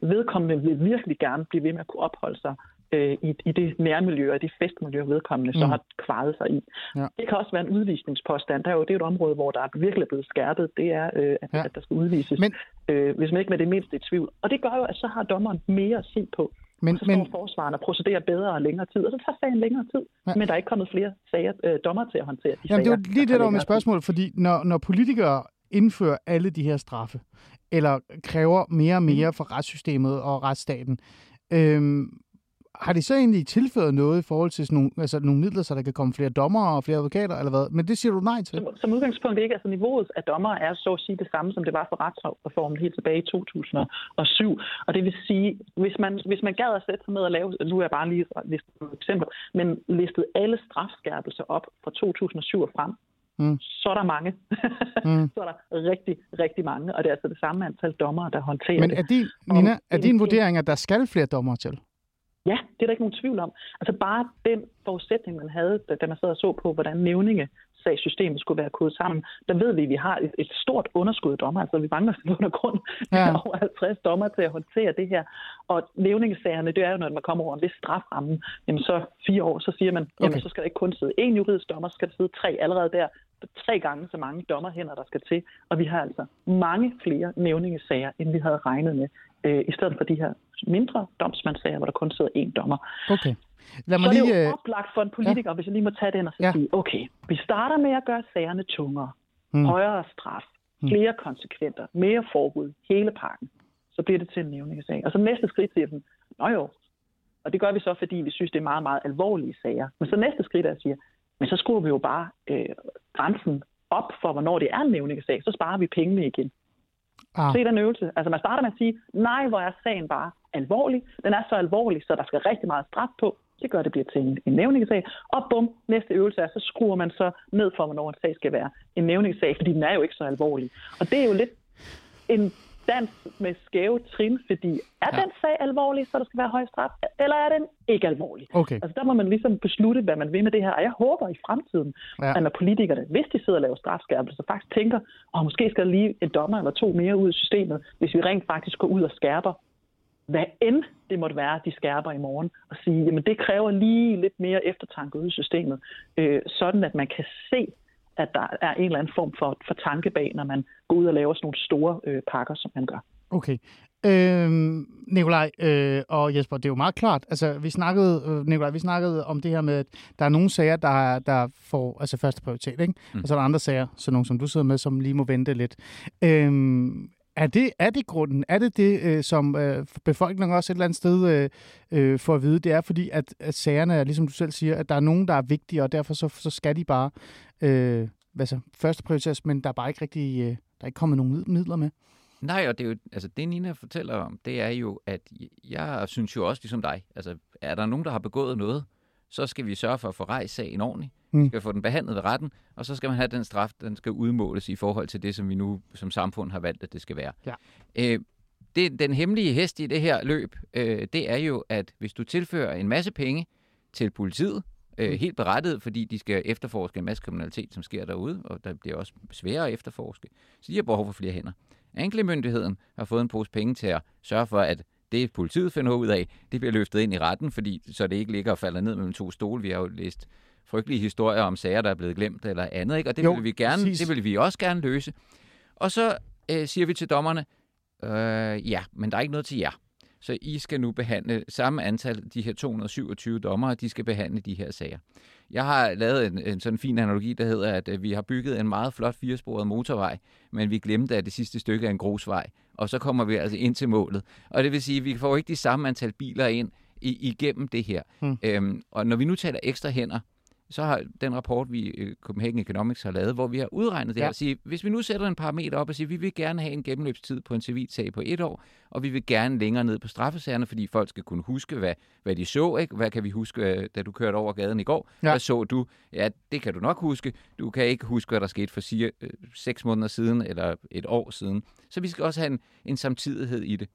Vedkommende vil virkelig gerne blive ved med at kunne opholde sig øh, i, i det nærmiljø og det festmiljø, vedkommende mm. så har kvaret sig i. Ja. Det kan også være en udvisningspåstand. Der er jo, det er jo et område, hvor der er virkelig blevet skærpet. Det er, øh, at, ja. at der skal udvises, Men... øh, hvis man ikke med det mindste i tvivl. Og det gør jo, at så har dommeren mere at se på. Men, så men... forsvaren og procederer bedre og længere tid, og så tager sagen længere tid. Ja. Men der er ikke kommet flere sager, øh, dommer til at håndtere de Jamen, sager. det er lige det, der var mit spørgsmål, fordi når, når politikere indfører alle de her straffe, eller kræver mere og mere mm. for retssystemet og retsstaten, øhm, har de så egentlig tilføjet noget i forhold til sådan nogle, altså nogle midler, så der kan komme flere dommer og flere advokater, eller hvad? Men det siger du nej til. Som, som udgangspunkt ikke. Altså niveauet af dommer er så at sige det samme, som det var for retsreformen helt tilbage i 2007. Og det vil sige, hvis man, hvis man gad at sætte sig ned og lave, nu er jeg bare lige listet et eksempel, men listet alle strafskærpelser op fra 2007 og frem, Mm. så er der mange. mm. så er der rigtig, rigtig mange, og det er altså det samme antal dommer, der håndterer Men er din, Nina, er din vurdering, at der skal flere dommer til? Ja, det er der ikke nogen tvivl om. Altså bare den forudsætning, man havde, da man sad og så på, hvordan nævninge systemet skulle være kodet sammen, der ved vi, at vi har et, et stort underskud dommer. Altså vi mangler under grund ja. over 50 dommer til at håndtere det her. Og nævningesagerne, det er jo, når man kommer over en vis straframme, jamen så fire år, så siger man, jamen okay. så skal der ikke kun sidde én juridisk dommer, så skal der sidde tre allerede der. Tre gange så mange dommerhænder, der skal til. Og vi har altså mange flere nævningesager, end vi havde regnet med, øh, i stedet for de her mindre domsmandssager, hvor der kun sidder én dommer. Okay. Lad mig så lige, det er jo øh, oplagt for en politiker, ja. hvis jeg lige må tage den og så ja. sige, okay, vi starter med at gøre sagerne tungere, mm. højere straf, mm. flere konsekventer, mere forbud, hele pakken. Så bliver det til en nævningesag. Og så næste skridt siger den, nå jo, og det gør vi så, fordi vi synes, det er meget, meget alvorlige sager. Men så næste skridt er at sige, men så skruer vi jo bare øh, grænsen op for, hvornår det er en nævningesag. Så sparer vi pengene igen. Ah. Se den øvelse. Altså man starter med at sige, nej, hvor er sagen bare alvorlig. Den er så alvorlig, så der skal rigtig meget straf på. Det gør, at det bliver til en, en nævningssag. Og bum, næste øvelse er, så skruer man så ned for, hvornår en sag skal være en nævningssag, fordi den er jo ikke så alvorlig. Og det er jo lidt en dans med skæve trin, fordi er ja. den sag alvorlig, så der skal være høj straf, eller er den ikke alvorlig? Okay. Altså der må man ligesom beslutte, hvad man vil med det her. Og jeg håber i fremtiden, ja. at når politikerne, hvis de sidder og laver strafskærpelse, faktisk tænker, og måske skal der lige en dommer eller to mere ud i systemet, hvis vi rent faktisk går ud og skærper hvad end det måtte være, de skærper i morgen, og sige, jamen det kræver lige lidt mere eftertanke ude i systemet, øh, sådan at man kan se, at der er en eller anden form for, for tanke bag, når man går ud og laver sådan nogle store øh, pakker, som man gør. Okay. Øhm, Nikolaj øh, og Jesper, det er jo meget klart. Altså, vi snakkede, øh, Nikolaj, vi snakkede om det her med, at der er nogle sager, der, der får altså første prioritet, ikke? Mm. og så er der andre sager, så nogle som du sidder med, som lige må vente lidt. Øhm, er det, er det grunden? Er det det, øh, som øh, befolkningen også et eller andet sted øh, øh, får at vide? Det er fordi, at, at sagerne er, ligesom du selv siger, at der er nogen, der er vigtige, og derfor så, så skal de bare øh, hvad så, første prioriteres, men der er bare ikke rigtig, øh, der er ikke kommet nogen midler med. Nej, og det er jo, altså det Nina fortæller om, det er jo, at jeg synes jo også ligesom dig, altså er der nogen, der har begået noget, så skal vi sørge for at få rejst sagen ordentligt. Mm. Skal få den behandlet ved retten, og så skal man have den straf, den skal udmåles i forhold til det, som vi nu som samfund har valgt, at det skal være. Ja. Øh, det, den hemmelige hest i det her løb, øh, det er jo, at hvis du tilfører en masse penge til politiet, øh, Mm. helt berettiget, fordi de skal efterforske en masse kriminalitet, som sker derude, og der bliver også sværere at efterforske, så de har behov for flere hænder. Anklagemyndigheden har fået en pose penge til at sørge for, at det politiet finder ud af, det bliver løftet ind i retten, fordi så det ikke ligger og falder ned mellem to stole. Vi har jo læst frygtelige historier om sager, der er blevet glemt eller andet, ikke? og det Jo, vil vi gerne, præcis. det vil vi også gerne løse. Og så øh, siger vi til dommerne, øh, ja, men der er ikke noget til jer. Så I skal nu behandle samme antal, de her 227 dommere, de skal behandle de her sager. Jeg har lavet en, en sådan fin analogi, der hedder, at øh, vi har bygget en meget flot firesporet motorvej, men vi glemte, at det sidste stykke er en grusvej, og så kommer vi altså ind til målet. Og det vil sige, at vi får ikke de samme antal biler ind igennem det her. Hmm. Øhm, og når vi nu taler ekstra hænder, så har den rapport, vi øh, Copenhagen Economics har lavet, hvor vi har udregnet det Ja. her, at sige, hvis vi nu sætter en parameter op og siger, vi vil gerne have en gennemløbstid på en civil sag på et år, og vi vil gerne længere ned på straffesagerne, fordi folk skal kunne huske, hvad, hvad de så, ikke? Hvad kan vi huske, øh, da du kørte over gaden i går? Ja. Hvad så du? Ja, det kan du nok huske. Du kan ikke huske, hvad der skete for sige, øh, seks måneder siden eller et år siden. Så vi skal også have en, en samtidighed i det.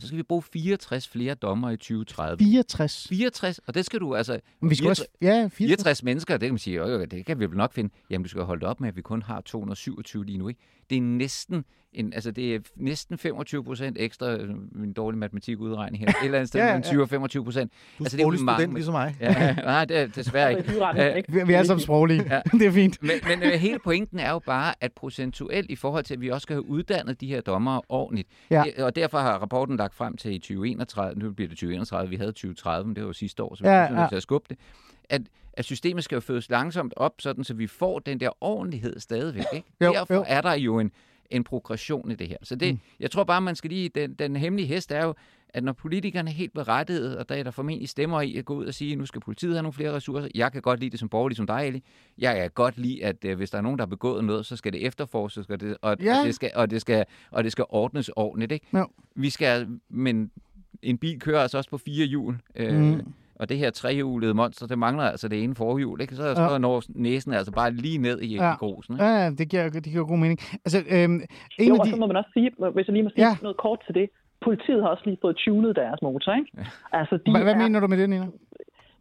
Så skal vi bruge 64 flere dommer i 2030. 64. 64, og det skal du altså... Men vi skal også... Ja, 64. 64 mennesker, det kan man sige, jo, det kan vi vel nok finde. Jamen, du skal holde op med, at vi kun har 227 lige nu, ikke? Det er næsten, en, altså det er næsten 25 procent ekstra, øh, min dårlige matematikudregning her, et eller andet sted Ja, ja, ja. mellem 20 og 25 procent. Du er Altså, det er jo sproglig mange- student ligesom mig. Ja, nej, det er desværre ikke. Vi, er som sproglige. Ja. det er fint. Men, men øh, hele pointen er jo bare, at procentuelt i forhold til, at vi også skal have uddannet de her dommere ordentligt. Ja. Det- Og derfor har rapporten lagt frem til i 2031, nu bliver det 2031, vi havde 2030, men det var jo sidste år, så vi Ja, ja, er nødt ja. til at skubbe det. At, at systemet skal jo fødes langsomt op, sådan så vi får den der ordentlighed stadigvæk. Ikke? Jo, derfor jo. er der jo en, en progression i det her. Så det, mm. jeg tror bare, man skal lige, den, den hemmelige hest er jo, at når politikerne er helt berettiget, og der er der formentlig stemmer i at gå ud og sige, nu skal politiet have nogle flere ressourcer. Jeg kan godt lide det som borgerlig som dig, Eli. Jeg kan godt lide, at øh, hvis der er nogen, der har begået noget, så skal det efterforskes, og det, og, Ja. og, det, skal, og, det, skal, og det skal ordnes ordentligt. Ikke? Jo. Vi skal, men en bil kører altså også på fire hjul. Øh, Mm. Og det her trehjulede monster, det mangler altså det ene forhjul. Ikke? Så, så Ja. når næsen altså bare lige ned i, Ja. i grusen. Ikke? Ja, ja, det giver, det giver god mening. Altså, øhm, en Jo, af og de... så må man også sige, hvis jeg lige må sige Ja. noget kort til det, politiet har også lige fået tunet deres motor, ikke? Ja. Altså, de Hvad, hvad er, mener du med det, Nina?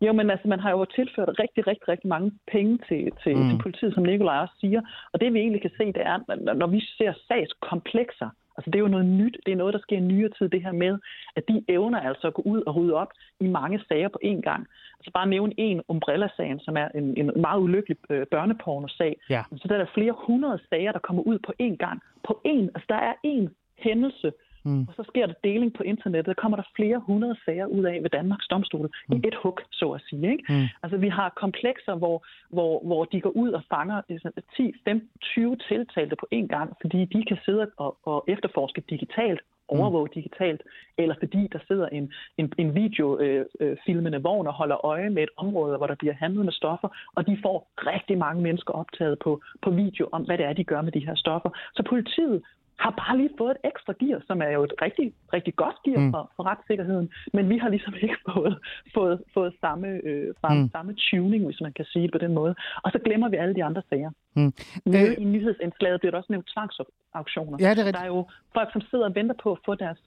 Jo, men altså, man har jo tilført rigtig, rigtig, rigtig mange penge til, til, Mm. til politiet, som Nikolaj også siger. Og det vi egentlig kan se, det er, at når- når vi ser sagskomplekser, altså det er jo noget nyt, det er noget, der sker i nyere tid, det her med, at de evner altså at gå ud og rydde op i mange sager på én gang. Altså bare nævne en Umbrella-sagen, som er en, en meget ulykkelig øh, børneporno-sag. Ja. Så der er der flere hundrede sager, der kommer ud på én gang. På én, altså der er én hændelse, Mm. og så sker der deling på internettet. Der kommer der flere hundrede sager ud af ved Danmarks domstole mm. i et hug, så at sige. Ikke? Mm. Altså vi har komplekser, hvor, hvor, hvor de går ud og fanger øh, sådan 10, 15, 20 tiltalte på én gang, fordi de kan sidde og, og efterforske digitalt, overvåge digitalt, eller fordi der sidder en, en, en videofilmende øh, filmende vogn og holder øje med et område, hvor der bliver handlet med stoffer, og de får rigtig mange mennesker optaget på, på video om, hvad det er, de gør med de her stoffer. Så politiet har bare lige fået et ekstra gear, som er jo et rigtig, rigtig godt gear Mm. for, for retssikkerheden, men vi har ligesom ikke fået, fået, fået samme, øh, samme, Mm. mm. samme tuning, hvis man kan sige på den måde. Og så glemmer vi alle de andre sager. Mm. Nede Øh. i nyhedsindslaget bliver der også nævnt tvangsauktioner. Ja, det er Der rigtigt. er jo folk, som sidder og venter på at få deres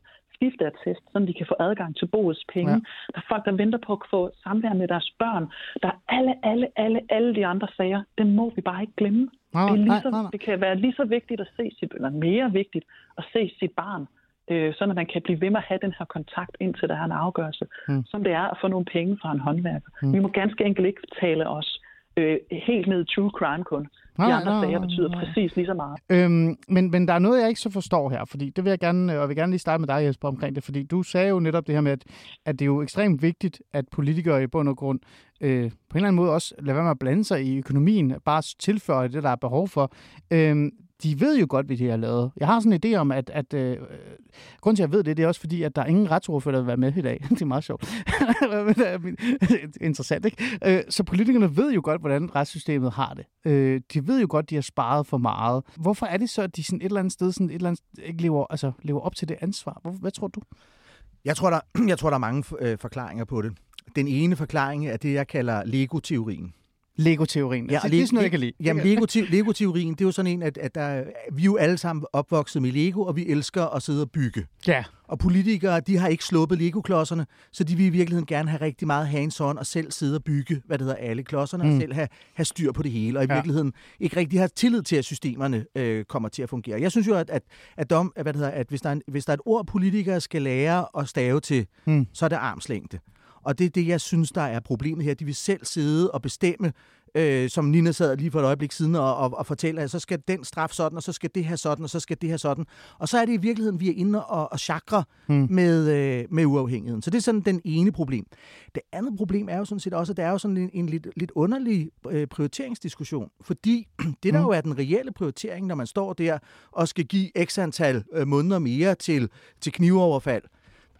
skifteattest, så de kan få adgang til boets penge. Ja. Der er folk, der venter på at få samvær med deres børn. Der er alle, alle, alle, alle de andre sager. Dem må vi bare ikke glemme. Nej, det, er lige så, nej, nej. det kan være lige så vigtigt at se sit, eller mere vigtigt at se sit barn, øh, sådan at man kan blive ved med at have den her kontakt, indtil der er en afgørelse, Mm. som det er at få nogle penge fra en håndværker. Mm. Vi må ganske enkelt ikke tale os øh, helt ned i true crime kun. De Nej, andre nej, sager nej, betyder nej. præcis lige så meget. Øhm, men, men der er noget, jeg ikke så forstår her, fordi det vil jeg gerne, og jeg vil gerne lige starte med dig, Jesper, omkring det, fordi du sagde jo netop det her med, at, at det er jo ekstremt vigtigt, at politikere i bund og grund øh, på en eller anden måde også lader være med at blande sig i økonomien, bare tilføje det, der er behov for. Øhm, de ved jo godt, hvad de har lavet. Jeg har sådan en idé om, at, at øh, grunden til, at jeg ved det, det er også fordi, at der er ingen retsordfører, der vil være med i dag. det er meget sjovt. Interessant, ikke? Øh, så politikerne ved jo godt, hvordan retssystemet har det. Øh, de ved jo godt, de har sparet for meget. Hvorfor er det så, at de sådan et eller andet sted sådan et eller andet, ikke lever, altså, lever op til det ansvar? Hvor, hvad tror du? Jeg tror, der, jeg tror, der er mange øh, forklaringer på det. Den ene forklaring er det, jeg kalder Lego-teorien. Lego-teorien. Ja, altså, det er sådan noget, jeg kan lide. Jamen, Lego-te- Lego-teorien, det er jo sådan en, at, at der, vi er jo alle sammen opvokset med Lego, og vi elsker at sidde og bygge. Ja. Og politikere, de har ikke sluppet Lego-klodserne, så de vil i virkeligheden gerne have rigtig meget hands-on og selv sidde og bygge, hvad det hedder, alle klodserne, mm. og selv have, have styr på det hele, og i Ja. virkeligheden ikke rigtig har tillid til, at systemerne øh, kommer til at fungere. Jeg synes jo, at, at, at, dom, hvad det hedder, at hvis, der er en, hvis der er et ord, politikere skal lære at stave til, Mm. så er det armslængde. Og det er det, jeg synes, der er problemet her. De vil selv sidde og bestemme, øh, som Nina sad lige for et øjeblik siden og, og, og fortæller, at så skal den straf sådan, og så skal det her sådan, og så skal det her sådan. Og så er det i virkeligheden, vi er inde og, og chakre Mm. med, øh, med uafhængigheden. Så det er sådan den ene problem. Det andet problem er jo sådan set også, at det er jo sådan en, en lidt, lidt underlig øh, prioriteringsdiskussion. Fordi det, der Mm. jo er den reelle prioritering, når man står der og skal give x antal øh, måneder mere til, til knivoverfald,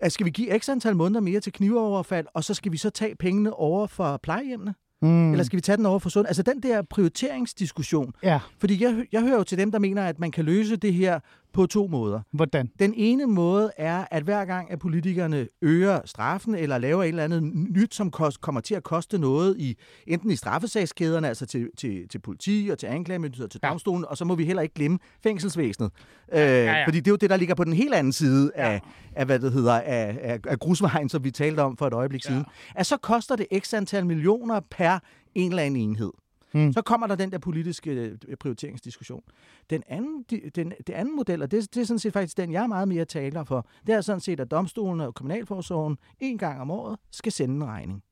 at skal vi give x antal måneder mere til knivoverfald, og så skal vi så tage pengene over for plejehjemmene? Mm. Eller skal vi tage den over for sund? Altså den der prioriteringsdiskussion. Ja, Fordi jeg, jeg hører jo til dem, der mener, at man kan løse det her på to måder. hvordan? Den ene måde er, at hver gang, at politikerne øger straffen eller laver et eller andet nyt, som kost, kommer til at koste noget i enten i straffesagskæderne, altså til, til, til politi og til anklagemyndighed og til Ja. domstolen, og så må vi heller ikke glemme fængselsvæsenet. Øh, ja. Fordi det er jo det, der ligger på den helt anden side af, af hvad det hedder, af, af, af grusvejen, som vi talte om for et øjeblik siden. At så koster det x antal millioner per en eller anden enhed. Mm. Så kommer der den der politiske øh, prioriteringsdiskussion. Den anden, den, den, det anden model, og det, det er sådan set faktisk den, jeg er meget mere taler for, det er sådan set, at domstolen og kriminalforsorgen en gang om året skal sende en regning.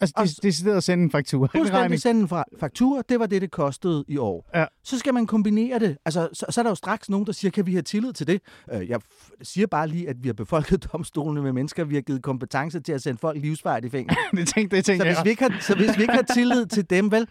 Altså, det er stedet at sende en faktura. Fuldstændig sende en fra- faktura, det var det, det kostede i år. Ja. Så skal man kombinere det. Altså, så, så er der jo straks nogen, der siger, kan vi have tillid til det? Øh, Jeg siger bare lige, at vi har befolket domstolene med mennesker, vi har givet kompetence til at sende folk livsvarigt i fængsel. det tænkte, det Så tænkte hvis, jeg. vi ikke har, så hvis vi ikke har tillid til dem, vel,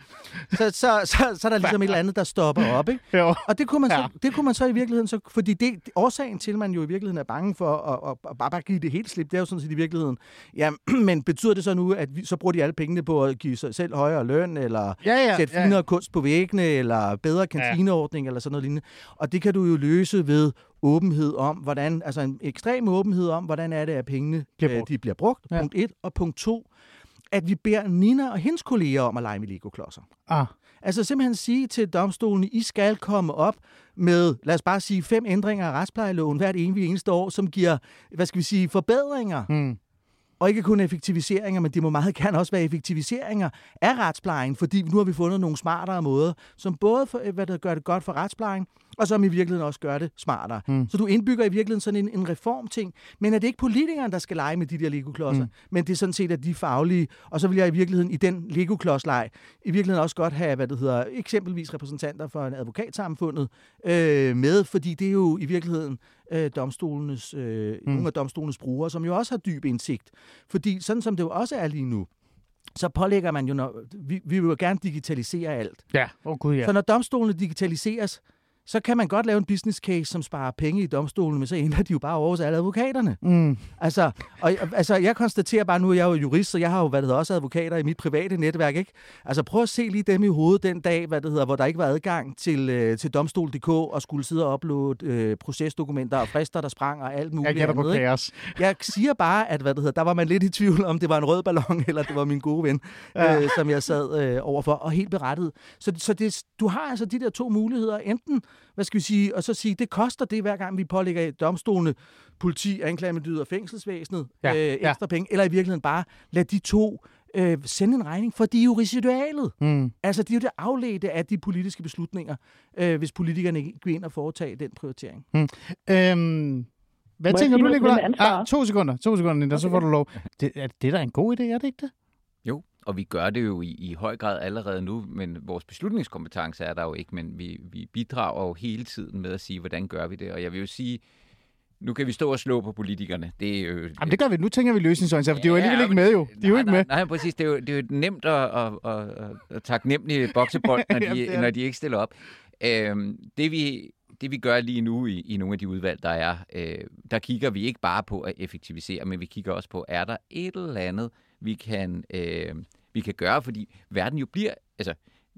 så, så, så, så er der ligesom et eller andet, der stopper op, ikke? Jo. Og det kunne, man så, Ja. det kunne man så i virkeligheden, så, fordi det, årsagen til, at man jo i virkeligheden er bange for at, at, at bare, bare give det helt slip, det er jo sådan set i virkeligheden, ja, men betyder det så nu, at vi, så bruger de alle pengene på at give sig selv højere løn, eller Ja, ja, sætte ja. finere kunst på væggene, eller bedre kantineordning, eller sådan noget lignende. Og det kan du jo løse ved åbenhed om, hvordan, altså en ekstrem åbenhed om, hvordan er det, at pengene Bliver øh, brugt. de bliver brugt, Ja. punkt et, og punkt to, at vi beder Nina og hendes kolleger om at lege med Lego-klodser. Ah. Altså simpelthen sige til domstolen, I skal komme op med, lad os bare sige, fem ændringer af retsplejeloven hvert evig eneste år, som giver, hvad skal vi sige, forbedringer. Mm. Og ikke kun effektiviseringer, men det må meget gerne også være effektiviseringer af retsplejen, fordi nu har vi fundet nogle smartere måder, som både for, hvad der gør det godt for retsplejen, og som i virkeligheden også gør det smartere. Mm. Så du indbygger i virkeligheden sådan en, en reformting, men er det ikke politikeren, der skal lege med de der Lego-klodser, mm. men det er sådan set, at de faglige, og så vil jeg i virkeligheden i den Lego-klodsleg i virkeligheden også godt have, hvad det hedder, eksempelvis repræsentanter for en advokatsamfundet øh, med, fordi det er jo i virkeligheden øh, domstolenes, øh, mm. nogle af domstolenes brugere, som jo også har dyb indsigt. Fordi sådan som det jo også er lige nu, så pålægger man jo, når, vi, vi vil jo gerne digitalisere alt. Ja, oh, gud ja. Så når domstolene digitaliseres, så kan man godt lave en business case, som sparer penge i domstolen, men så ender de jo bare over hos alle advokaterne. Mm. Altså, og, altså, jeg konstaterer bare nu, at jeg er jo jurist, så jeg har jo hvad det hedder, også advokater i mit private netværk. Ikke? Altså, prøv at se lige dem i hovedet den dag, hvad det hedder, hvor der ikke var adgang til, øh, til domstol.dk og skulle sidde og uploade øh, procesdokumenter og frister, der sprang og alt muligt Jeg gætter på kaos. Jeg siger bare, at hvad det hedder, der var man lidt i tvivl om, det var en rød ballon, eller det var min gode ven, ja. øh, som jeg sad øh, overfor, og helt berettet. Så, så det, du har altså de der to muligheder. Enten, hvad skal vi sige, og så sige, det koster det, hver gang vi pålægger domstolene, politi, anklagemyndighed og fængselsvæsenet Ja, øh, ja. ekstra penge, eller i virkeligheden bare lad de to øh, sende en regning, for de er jo residualet. Mm. Altså, de er jo det afledte af de politiske beslutninger, øh, hvis politikerne ikke går ind og foretager den prioritering. Øhm, hvad Må tænker du, Nicolaj? Ah, to sekunder, to sekunder, Linda, så får du lov. Det, er det er da en god idé, er det ikke det? Jo, og vi gør det jo i, i høj grad allerede nu, men vores beslutningskompetence er der jo ikke, men vi, vi bidrager jo hele tiden med at sige, hvordan gør vi det. Og jeg vil jo sige, nu kan vi stå og slå på politikerne. Det er jo, Jamen, det gør vi. Nu tænker vi løsningsorienteret, for de er jo Ja, alligevel ikke med jo. De er jo nej, ikke med. Nej, nej, præcis. Det er jo, det er jo nemt at, at, at, at taknemmelig boksebold, når Jamen, de, er når de ikke stiller op. Øhm, det, vi, det vi gør lige nu i, i nogle af de udvalg, der er, øh, der kigger vi ikke bare på at effektivisere, men vi kigger også på, er der et eller andet, vi kan, øh, vi kan gøre, fordi verden jo bliver, altså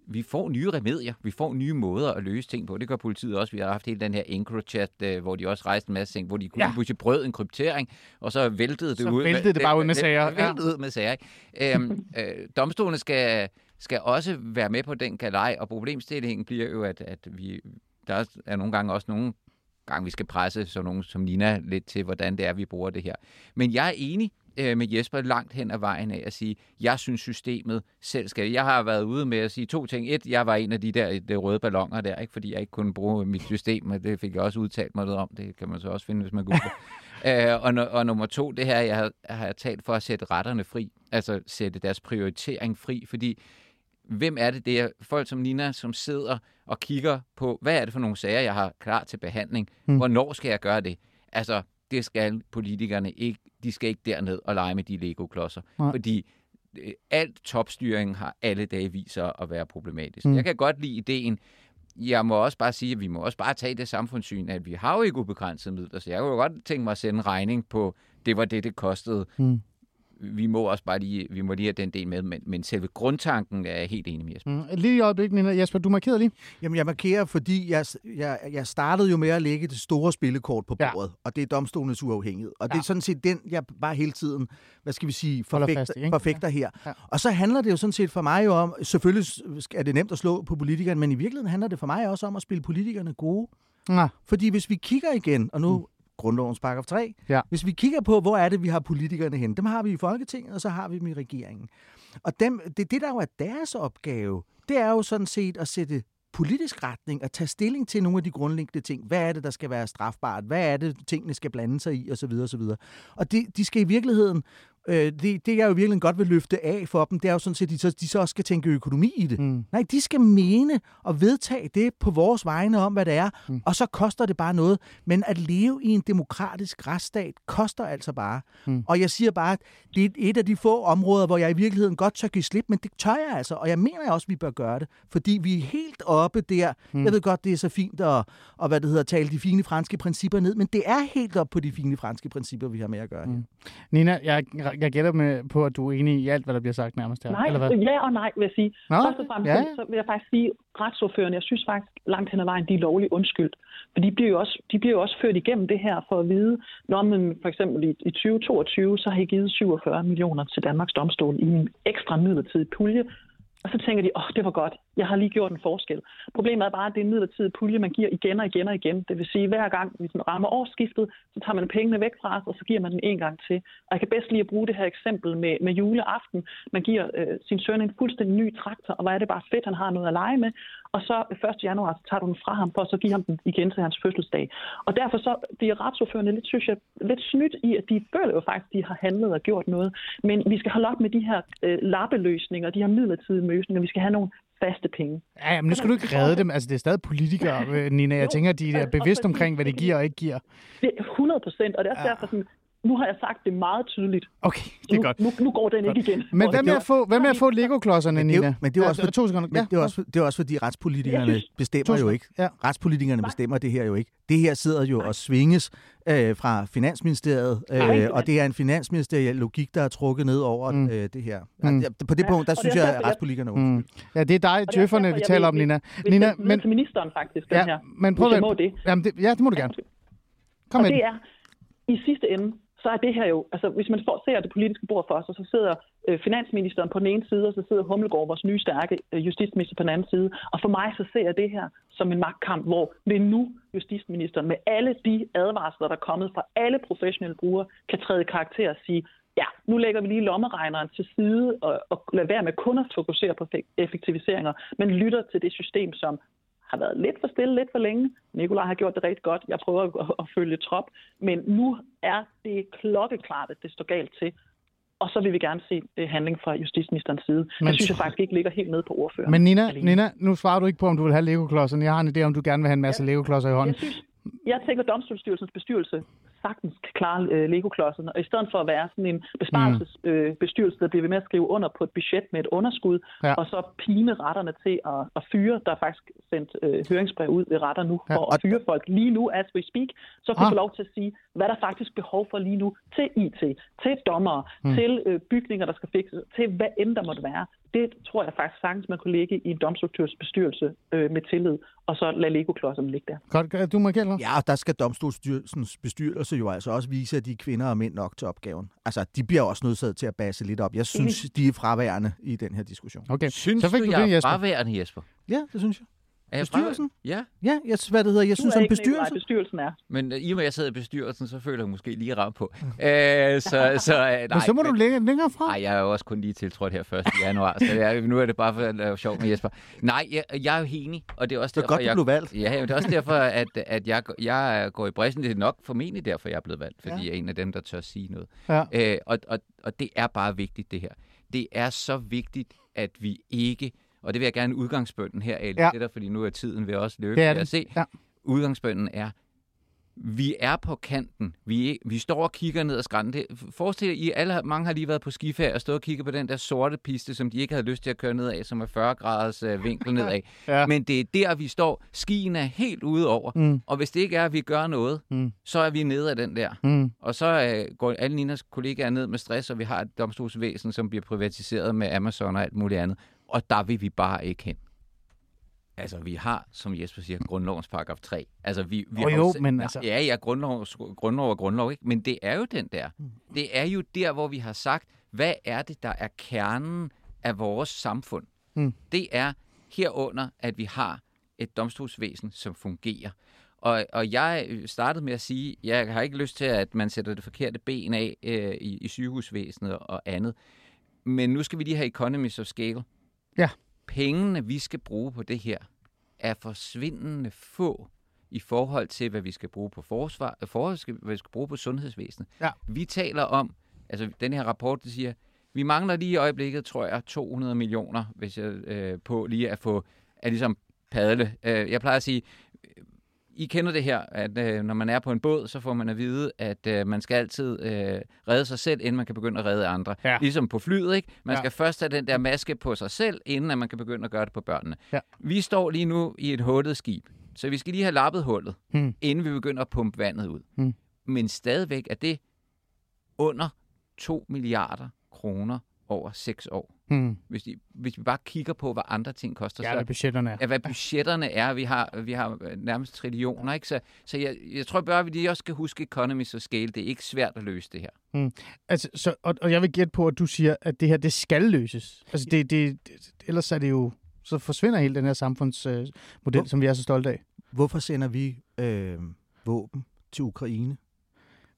vi får nye remedier, vi får nye måder at løse ting på. Det gør politiet også. Vi har haft hele den her EncroChat, øh, hvor de også rejste en masse ting, hvor de kunne ja. pludselig brød en kryptering, og så væltede det Så ud. væltede det bare ud med sager. Det væltede ud med sager. Ikke? Øhm, øh, domstolene skal, skal også være med på den galej, og problemstillingen bliver jo, at, at vi, der er nogle gange også nogle gange, vi skal presse sådan nogen som Nina lidt til, hvordan det er, vi bruger det her. Men jeg er enig øh, med Jesper langt hen ad vejen af at sige, jeg synes systemet selv skal. Jeg har været ude med at sige to ting. Et, jeg var en af de der de røde ballonger der, ikke fordi jeg ikke kunne bruge mit system, og det fik jeg også udtalt mig lidt om. Det kan man så også finde, hvis man googler. øh, og, og nummer to, det her, jeg har, jeg har talt for at sætte retterne fri. Altså sætte deres prioritering fri, fordi hvem er det, det er folk som Nina, som sidder og kigger på, hvad er det for nogle sager, jeg har klar til behandling? Hmm. Hvornår skal jeg gøre det? Altså, det skal politikerne ikke. De skal ikke derned og lege med de Lego-klodser. Nej. Fordi øh, alt topstyring har alle dage sig at være problematisk. Hmm. Jeg kan godt lide ideen. Jeg må også bare sige, at vi må også bare tage det samfundssyn, at vi har jo ikke ubegrænsede midler, så jeg kunne godt tænke mig at sende en regning på, det var det, det kostede. Mm. Vi må også bare lige, vi må lige have den del med, men, men selve grundtanken er jeg helt enig med Jesper. Mm. Lige i øjeblikket, Nina. Jesper, du markerede lige. Jamen, jeg markerer, fordi jeg, jeg, jeg startede jo med at lægge det store spillekort på Ja. bordet, og det er domstolenes uafhængighed. Og det Ja. er sådan set den, jeg bare hele tiden, hvad skal vi sige, forfægter, fast i, forfægter her. Ja. Og så handler det jo sådan set for mig jo om, selvfølgelig er det nemt at slå på politikerne, men i virkeligheden handler det for mig også om at spille politikerne gode. Ja. Fordi hvis vi kigger igen, og nu grundlovens paragraf 3, Mm. Ja. hvis vi kigger på, hvor er det, vi har politikerne hen, dem har vi i Folketinget, og så har vi dem i regeringen. Og dem, det, det, der jo er deres opgave, det er jo sådan set at sætte politisk retning og tage stilling til nogle af de grundlæggende ting. Hvad er det, der skal være strafbart? Hvad er det, tingene skal blande sig i? Og så videre, og så videre. Og det, de skal i virkeligheden, øh, det, det jeg jo virkelig godt vil løfte af for dem, det er jo sådan set, at de så, de så også skal tænke økonomi i det. Mm. Nej, de skal mene og vedtage det på vores vegne om, hvad det er, mm. og så koster det bare noget. Men at leve i en demokratisk retsstat koster altså bare. Mm. Og jeg siger bare, at det er et af de få områder, hvor jeg i virkeligheden godt tør give slip, men det tør jeg altså, og jeg mener også, at vi bør gøre det, fordi vi er helt oppe der. Mm. Jeg ved godt, det er så fint at, og hvad det hedder, tale de fine franske principper ned, men det er helt op på de fine franske principper, vi har med at gøre her. Mm. Nina, jeg, jeg gætter med på, at du er enig i alt, hvad der bliver sagt nærmest her. Nej, eller hvad? ja og nej, vil jeg sige. Nå, Først og fremmest, ja, så vil jeg faktisk sige, retsordførende, jeg synes faktisk langt hen ad vejen, de er lovligt undskyldt. For de bliver jo også, de bliver jo også ført igennem det her for at vide, når man for eksempel i, i 2022, så har I givet 47 millioner til Danmarks Domstol i en ekstra midlertidig pulje. Og så tænker de, åh, oh, det var godt, jeg har lige gjort en forskel. Problemet er bare, at det er en midlertidig pulje, man giver igen og igen og igen. Det vil sige, at hver gang vi rammer årsskiftet, så tager man pengene væk fra os, og så giver man den en gang til. Og jeg kan bedst lige at bruge det her eksempel med, med juleaften. Man giver øh, sin søn en fuldstændig ny traktor, og hvor er det bare fedt, han har noget at lege med. Og så 1. januar, så tager du den fra ham, for at så give ham den igen til hans fødselsdag. Og derfor så bliver retsordførende lidt, synes jeg, lidt snydt i, at de føler jo faktisk, at de har handlet og gjort noget. Men vi skal holde op med de her øh, lappeløsninger, de her midlertidige løsninger. Vi skal have nogle faste penge. Ja, ja, men nu skal du ikke redde dem. Altså, det er stadig politikere, øh, Nina. Jeg Jo, tænker, de er og- bevidst omkring, hvad de giver og ikke giver. Det er 100 procent, og det er også Ja. derfor sådan, nu har jeg sagt det meget tydeligt. Okay, det er nu, godt. Nu, nu går den ikke igen. Men hvad med at få, hvad med at få Lego-klodserne, Men det er Nina? men det er jo Ja, også- to sekunder. Men Ja, det, er også, det er også fordi retspolitikerne synes- bestemmer jo ikke. Ja. Retspolitikerne bestemmer det her jo ikke. Det her sidder jo og svinges øh, fra Finansministeriet, Nej. øh, og det er en finansministeriel logik, der er trukket ned over Mm. øh, det her. Mm. Mm. På det Ja, punkt, der synes er jeg, at retspolitikerne er Mm. Ja, det er dig, er djøfferne, vi taler om, Nina. Nina, men, til ministeren faktisk, den ja, her. men prøv at... det. Jamen, det, ja, det må du gerne. Kom og med det er, i sidste ende, så er det her jo, altså hvis man får, ser det politiske bord for sig, så sidder øh, finansministeren på den ene side, og så sidder Hummelgaard, vores nye stærke øh, justitsminister på den anden side. Og for mig så ser jeg det her som en magtkamp, hvor det er nu justitsministeren med alle de advarsler, der er kommet fra alle professionelle brugere, kan træde i karakter og sige, ja, nu lægger vi lige lommeregneren til side og, og lader være med kun at fokusere på effektiviseringer, men lytter til det system, som har været lidt for stille lidt for længe. Nikolaj har gjort det rigtig godt. Jeg prøver at, at følge trop. Men nu er det klokkeklart, at det står galt til. Og så vil vi gerne se eh, handling fra justitsministerens side. Men det synes jeg faktisk ikke ligger helt nede på ordføreren. Men Nina, alene. Nina, nu svarer du ikke på, om du vil have Lego-klodserne. Jeg har en idé om, du gerne vil have en masse Lego-klodser i hånden. Jeg synes, jeg tænker, at Domstolsstyrelsens bestyrelse sagtens kan klare øh, Lego-klodserne, og i stedet for at være sådan en besparelsesbestyrelse, øh, der bliver ved med at skrive under på et budget med et underskud, Ja. og så pine retterne til at, at fyre. Der er faktisk sendt øh, høringsbrev ud ved retter nu Ja, for og- at fyre folk lige nu, as we speak, så kan Ah. få lov til at sige, hvad der faktisk behov for lige nu til IT, til dommere, mm. til øh, bygninger, der skal fikses, til hvad end der måtte være. Det tror jeg faktisk sagtens, man kunne ligge i en domstruktørs bestyrelse øh, med tillid, og så lade Lego-klodserne ligge der. Godt, du må gælde. Ja, og der skal domstolsstyrelsens bestyrelse jo altså også vise, at de er kvinder og mænd nok til opgaven. Altså, de bliver også nødsaget til at basse lidt op. Jeg synes, de er fraværende i den her diskussion. Okay, Synes så fik du, du jeg det, er Jesper. fraværende, Jesper? Ja, det synes jeg. Er jeg Bestyrelsen? Ja, Ja, jeg, hvad det hedder, jeg synes du er som ikke Nikolaj, bestyrelse... bestyrelsen er. men øh, i og med, at jeg sidder i bestyrelsen, så føler jeg måske lige ramt på. Øh, så, så, øh, nej, Men så må du længere, længere fra. Nej, jeg er jo også kun lige tiltrådt her 1. januar, så jeg, nu er det bare for at lave sjov med Jesper. Nej, jeg, jeg er jo enig, og det er også Det er derfor, godt, du jeg, blev valgt. Ja, det er også derfor, at, at jeg, jeg går i bræschen. Det er nok formentlig derfor, jeg er blevet valgt, fordi ja. jeg er en af dem, der tør sige noget. Ja. Øh, og, og, og det er bare vigtigt, det her. Det er så vigtigt, at vi ikke, og det vil jeg gerne udgangsbønden her, Ali, Ja. det er der, fordi nu er tiden ved også løbe. Det er det. At se. Ja. Udgangsbønden er, vi er på kanten. Vi, vi står og kigger ned ad skrænten. Det, forestil jer, I alle, mange har lige været på skiferie og stået og kigget på den der sorte piste, som de ikke havde lyst til at køre ned af, som er 40 graders øh, vinkel nedad. Ja. Men det er der, vi står. Skien er helt ude over. Mm. Og hvis det ikke er, at vi gør noget, Mm. så er vi nede af den der. Mm. Og så øh, går alle Ninas kollegaer ned med stress, og vi har et domstolsvæsen, som bliver privatiseret med Amazon og alt muligt andet. Og der vil vi bare ikke hen. Altså, vi har, som Jesper siger, grundlovens paragraf 3. Altså, vi, vi har jo, se- men altså- Ja, ja, grundlov, grundlov og grundlov, ikke? Men det er jo den der. Det er jo der, hvor vi har sagt, hvad er det, der er kernen af vores samfund? Mm. Det er herunder, at vi har et domstolsvæsen, som fungerer. Og, og jeg startede med at sige, jeg har ikke lyst til, at man sætter det forkerte ben af øh, i, i sygehusvæsenet og andet. Men nu skal vi lige have economies of scale. Ja. Pengene, vi skal bruge på det her, er forsvindende få i forhold til, hvad vi skal bruge på forsvar, øh, for, skal, hvad vi skal bruge på sundhedsvæsenet. Ja. Vi taler om, altså den her rapport, det siger, vi mangler lige i øjeblikket, tror jeg, 200 millioner, hvis jeg øh, på lige at få, at ligesom padle. Øh, jeg plejer at sige, I kender det her, at øh, når man er på en båd, så får man at vide, at øh, man skal altid øh, redde sig selv, inden man kan begynde at redde andre. Ja. Ligesom på flyet, ikke? Man Ja. skal først have den der maske på sig selv, inden at man kan begynde at gøre det på børnene. Ja. Vi står lige nu i et hullet skib, så vi skal lige have lappet hullet, Hmm. inden vi begynder at pumpe vandet ud. Hmm. Men stadigvæk er det under 2 milliarder kroner over 6 år. Mm. Hvis, de, hvis vi bare kigger på, hvad andre ting koster, Ja, så hvad budgetterne er. ja, hvad budgetterne er. Vi har, vi har øh, nærmest trillioner, ikke? Så, så jeg, jeg tror bare, at vi lige også skal huske economies of scale. Det er ikke svært at løse det her. Altså, så, og, og jeg vil gætte på, at du siger, at det her, det skal løses. Altså, det, det, det, ellers er det jo, så forsvinder hele den her samfundsmodel, øh, model, Hvor- som vi er så stolte af. Hvorfor sender vi øh, våben til Ukraine?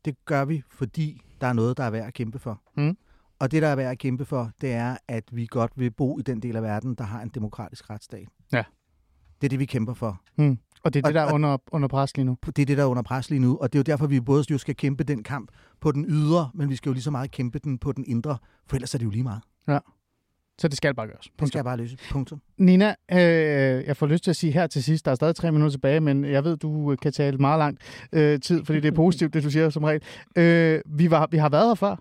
Det gør vi, fordi der er noget, der er værd at kæmpe for. Mm. Og det, der er værd at kæmpe for, det er, at vi godt vil bo i den del af verden, der har en demokratisk retsstat. Ja. Det er det, vi kæmper for. Mm. Og det er det, der er under, under pres lige nu. Det er det, der er under pres lige nu, og det er jo derfor, vi både jo skal kæmpe den kamp på den ydre, men vi skal jo lige så meget kæmpe den på den indre, for ellers er det jo lige meget. Så det skal bare gøres. Det Punktum. skal jeg bare løse. Punktum. Nina, øh, jeg får lyst til at sige her til sidst, der er stadig tre minutter tilbage, men jeg ved, du kan tale meget langt øh, tid, fordi det er positivt, det du siger som regel. Øh, vi, var, vi har været her før.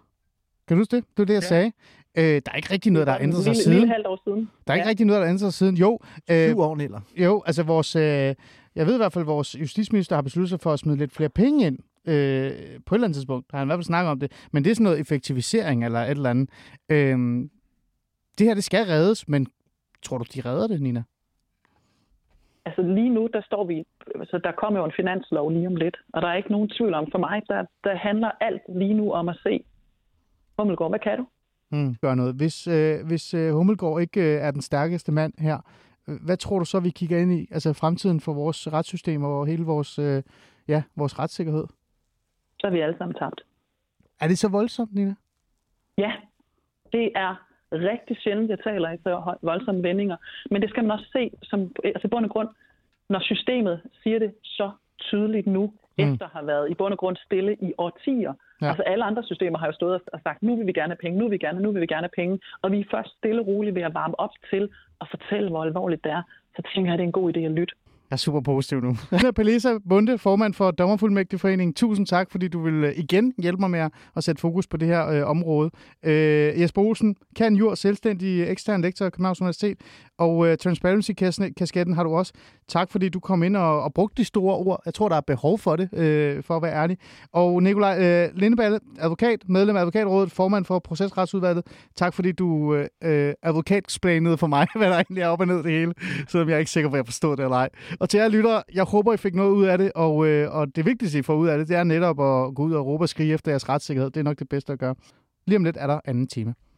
Kan du huske det? Det var det, jeg ja. sagde. Øh, der er ikke rigtig noget, der har ændret sig lille, siden. Lille halvt år siden. Der er ikke Ja. rigtig noget, der har ændret sig siden. Jo, øh, Syv år, Niller. jo altså vores, øh, jeg ved i hvert fald, at vores justitsminister har besluttet sig for at smide lidt flere penge ind. Øh, på et eller andet tidspunkt har han i hvert fald snakket om det. Men det er sådan noget effektivisering eller et eller andet. Øh, det her, det skal reddes, men tror du, de redder det, Nina? Altså lige nu, der står vi, så der kommer jo en finanslov lige om lidt, og der er ikke nogen tvivl om, for mig, der, der handler alt lige nu om at se, Hummelgaard, hvad kan du? mm. gør noget. Hvis, øh, hvis øh, Hummelgaard ikke øh, er den stærkeste mand her, øh, hvad tror du så, vi kigger ind i? Altså fremtiden for vores retssystem og hele vores, øh, ja, vores retssikkerhed. Så er vi alle sammen tabt. Er det så voldsomt, Nina? Ja, det er rigtig sjældent, jeg taler i så voldsomme vendinger. Men det skal man også se som altså bund og grund, når systemet siger det så tydeligt nu, Mm. efter at have været i bund og grund stille i årtier. Ja. Altså alle andre systemer har jo stået og sagt, nu vil vi gerne have penge, nu vil vi gerne, nu vil vi gerne have penge. Og vi er først stille og roligt ved at varme op til at fortælle, hvor alvorligt det er. Så tænker jeg, at det er en god idé at lytte. Jeg er super positiv nu. Pelisa Bunde, formand for Dommerfuldmægtigforeningen. Tusind tak, fordi du vil øh, igen hjælpe mig med at sætte fokus på det her øh, område. Øh, Jesper Olsen, kan jord, selvstændig ekstern lektor af Københavns Universitet, og øh, Transparency-kasketten har du også. Tak, fordi du kom ind og, og brugte de store ord. Jeg tror, der er behov for det, øh, for at være ærlig. Og Nikolaj øh, Lindeballe, advokat, medlem af Advokatrådet, formand for Procesretsudvalget. Tak, fordi du øh, øh advokatsplænede for mig, hvad der egentlig er op og ned det hele, selvom jeg er ikke sikker på, at jeg forstod det eller ej. Og til jer lytter, jeg håber, I fik noget ud af det, og, øh, og det vigtigste, I får ud af det, det er netop at gå ud og råbe og skrige efter jeres retssikkerhed. Det er nok det bedste at gøre. Lige om lidt er der anden time.